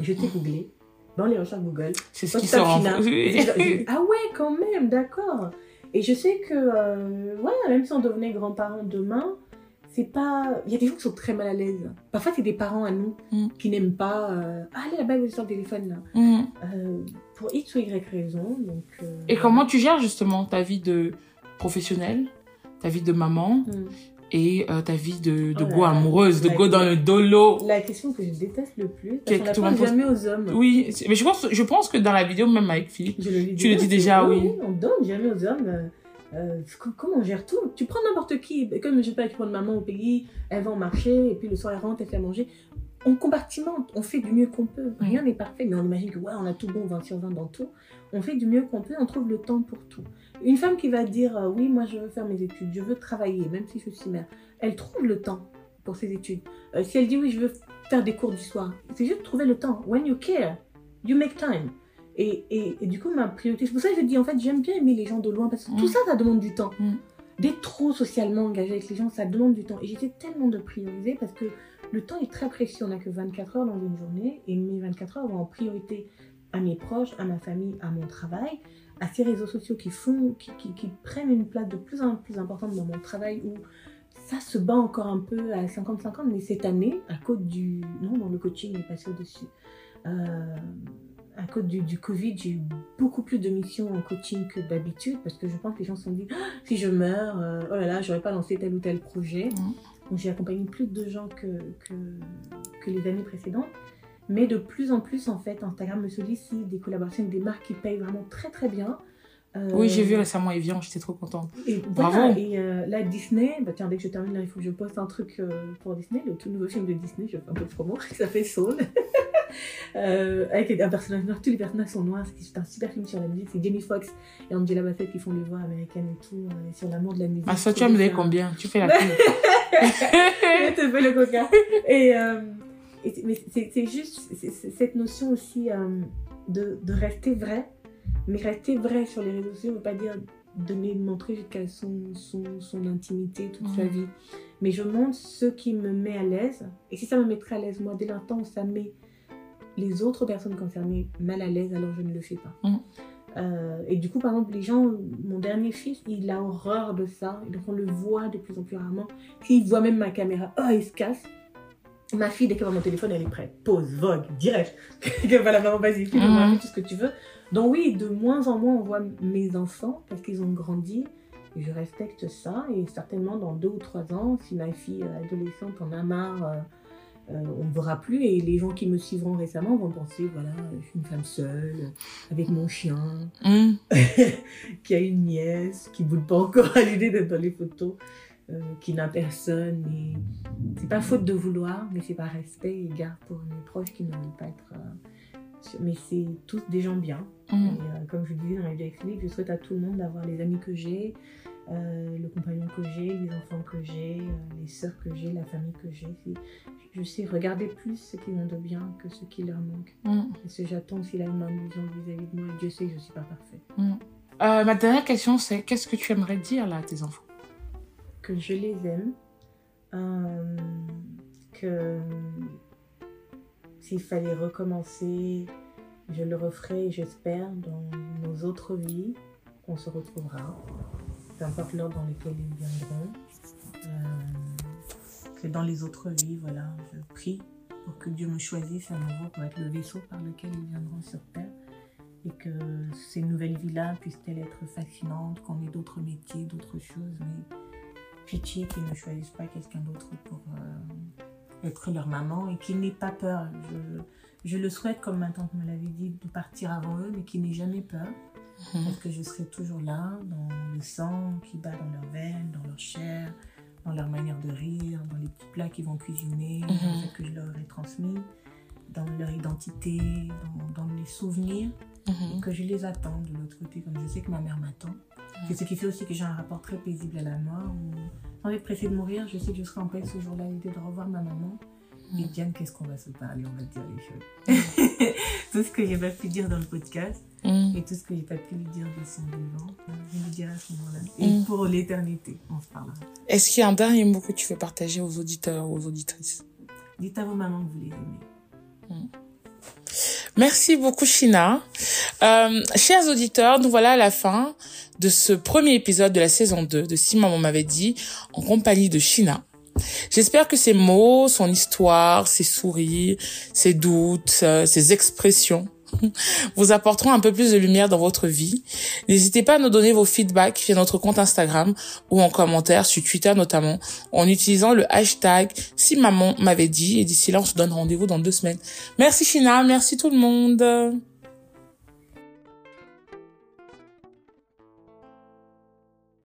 Je t'ai googlé dans les recherches Google. c'est ce qui sort en Oui. Ah ouais, quand même, d'accord. Et je sais que, euh, ouais, même si on devenait grands-parents demain, c'est pas. Il y a des gens qui sont très mal à l'aise. Parfois, c'est des parents à nous Mm. qui n'aiment pas. euh, Ah, allez là-bas, vous sur le téléphone là. Mhm. Euh, pour X ou Y raison. Donc, euh, Et comment tu gères justement ta vie de professionnelle, ta vie de maman Mm. Et euh, ta vie de, de Oh go amoureuse, de go dans le dolo La question que je déteste le plus, parce qu'on la pose jamais aux hommes. Oui, mais je pense, je pense que dans la vidéo, même avec Philippe, le Tu le dis déjà, oui. On donne jamais aux hommes. euh, euh, co- comment on gère tout? Tu prends n'importe qui, comme je sais pas, tu prends une maman au pays, elle va au marché, et puis le soir elle rentre, elle fait à manger. On compartimente, on fait du mieux qu'on peut. Rien n'est parfait, mais on imagine que ouais, on a tout bon 20 sur 20 dans tout. On fait du mieux qu'on peut, on trouve le temps pour tout. Une femme qui va dire euh, oui, moi je veux faire mes études, je veux travailler, même si je suis mère, elle trouve le temps pour ses études. Euh, si elle dit oui, je veux faire des cours du soir, c'est juste trouver le temps. When you care, you make time. Et, et, et du coup, ma priorité, c'est pour ça que je dis, en fait, j'aime bien aimer les gens de loin, parce que tout Mm. ça, ça demande du temps. Mm. D'être trop socialement engagé avec les gens, ça demande du temps. Et j'essaie tellement de prioriser, parce que le temps est très précieux. On n'a que 24 heures dans une journée, et mes 24 heures vont en priorité à mes proches, à ma famille, à mon travail, à ces réseaux sociaux qui font, qui, qui, qui prennent une place de plus en plus importante dans mon travail, où ça se bat encore un peu à 50-50, mais cette année, à cause du... Non, non, le coaching est passé au-dessus. Euh, à cause du, du Covid, j'ai eu beaucoup plus de missions en coaching que d'habitude parce que je pense que les gens se sont dit Ah, si je meurs, euh, oh là là, j'aurais pas lancé tel ou tel projet. Donc j'ai accompagné plus de gens que, que, que les années précédentes. Mais de plus en plus, en fait, Instagram me sollicite des collaborations avec des marques qui payent vraiment très très bien. Euh, Oui, j'ai vu récemment Evian, j'étais trop contente. Et Bravo. voilà, et euh, là, Disney, bah tiens, dès que je termine là, il faut que je poste un truc euh, pour Disney, le tout nouveau film de Disney, je fais un peu de promo, qui s'appelle Soul. avec un personnage noir, tous les personnages sont noirs, c'est un super film sur la musique, c'est Jamie Foxx et Angela Bassett qui font les voix américaines et tout, euh, sur l'amour de la musique. Ah, ça, tu vas me donner combien? Tu fais la pub. Je te fais le coca. Et, et mais c'est juste cette notion aussi euh, de, de rester vrai. Mais rester vrai sur les réseaux sociaux ne veut pas dire donner, montrer jusqu'à son, son, son intimité toute sa vie. Mais je montre ce qui me met à l'aise. Et si ça me mettrait à l'aise, moi, dès l'instant où ça met les autres personnes concernées mal à l'aise, alors je ne le fais pas. Mhm. Euh, et du coup, par exemple, les gens, mon dernier fils, il a horreur de ça. Et donc, on le voit de plus en plus rarement. S'il voit même ma caméra, oh, il se casse. Ma fille, dès qu'elle voit mon téléphone, elle est prête. Pause, vogue, direct. voilà, maman, vas-y, Mhm. fais tout ce que tu veux. Donc oui, de moins en moins, on voit mes enfants parce qu'ils ont grandi. Je respecte ça. Et certainement, dans deux ou trois ans, si ma fille euh, adolescente en a marre, euh, euh, on ne verra plus. Et les gens qui me suivront récemment vont penser, voilà, je suis une femme seule, avec mon chien, Hum, qui a une nièce, qui ne boude pas encore à l'idée d'être dans les photos, euh, qui n'a personne. Et c'est pas faute de vouloir, mais c'est par respect et garde pour mes proches qui ne veulent pas être. euh, mais c'est tous des gens bien. Et, euh, comme je disais dans la Philippe, je souhaite à tout le monde d'avoir les amis que j'ai, euh, le compagnon que j'ai, les enfants que j'ai, les sœurs que j'ai, la famille que j'ai. Je sais regarder plus ce qu'ils ont de bien que ce qui leur manque. hum. Et ce j'attends aussi la même illusion vis-à-vis de moi. Dieu sait que je ne suis pas parfaite. Euh, ma dernière question, c'est qu'est-ce que tu aimerais dire là à tes enfants? Que je les aime, euh, que s'il fallait recommencer, je le referai, j'espère, dans nos autres vies, qu'on se retrouvera, peu importe l'ordre dans lequel ils viendront. Euh, que dans les autres vies, voilà, je prie pour que Dieu me choisisse à nouveau pour être le vaisseau par lequel ils viendront sur Terre. Et que ces nouvelles vies-là puissent-elles être fascinantes, qu'on ait d'autres métiers, d'autres choses, mais pitié qu'ils ne choisissent pas quelqu'un d'autre pour euh, être leur maman et qu'ils n'aient pas peur. Je, je le souhaite, comme ma tante me l'avait dit, de partir avant eux, mais qu'ils n'aient jamais peur. Mhm. Parce que je serai toujours là, dans le sang qui bat dans leurs veines, dans leur chair, dans leur manière de rire, dans les petits plats qu'ils vont cuisiner, dans Mhm. fait que je leur ai transmis, dans leur identité, dans, dans les souvenirs Mhm. que je les attends de l'autre côté, comme je sais que ma mère m'attend. C'est ce qui fait aussi que j'ai un rapport très paisible à la mort. Où, sans être pressée de mourir, je sais que je serai en paix ce jour-là à l'idée de revoir ma maman. Et Diane, qu'est-ce qu'on va se parler On va dire les choses. tout ce que j'ai pas pu dire dans le podcast et tout ce que j'ai pas pu lui dire de son vivant, euh, je lui dirai à ce moment-là. Et pour l'éternité, on se parlera. Est-ce qu'il y a un dernier mot que tu veux partager aux auditeurs ou aux auditrices? Dites à vos mamans que vous les aimez. Merci beaucoup, Shina. Euh, chers auditeurs, nous voilà à la fin de ce premier épisode de la saison 2 de Si Maman m'avait dit, en compagnie de Shina. J'espère que ces mots, son histoire, ses sourires, ses doutes, euh, ses expressions vous apporteront un peu plus de lumière dans votre vie. N'hésitez pas à nous donner vos feedbacks via notre compte Instagram ou en commentaire sur Twitter notamment en utilisant le hashtag si maman m'avait dit et d'ici là on se donne rendez-vous dans deux semaines. Merci China, merci tout le monde.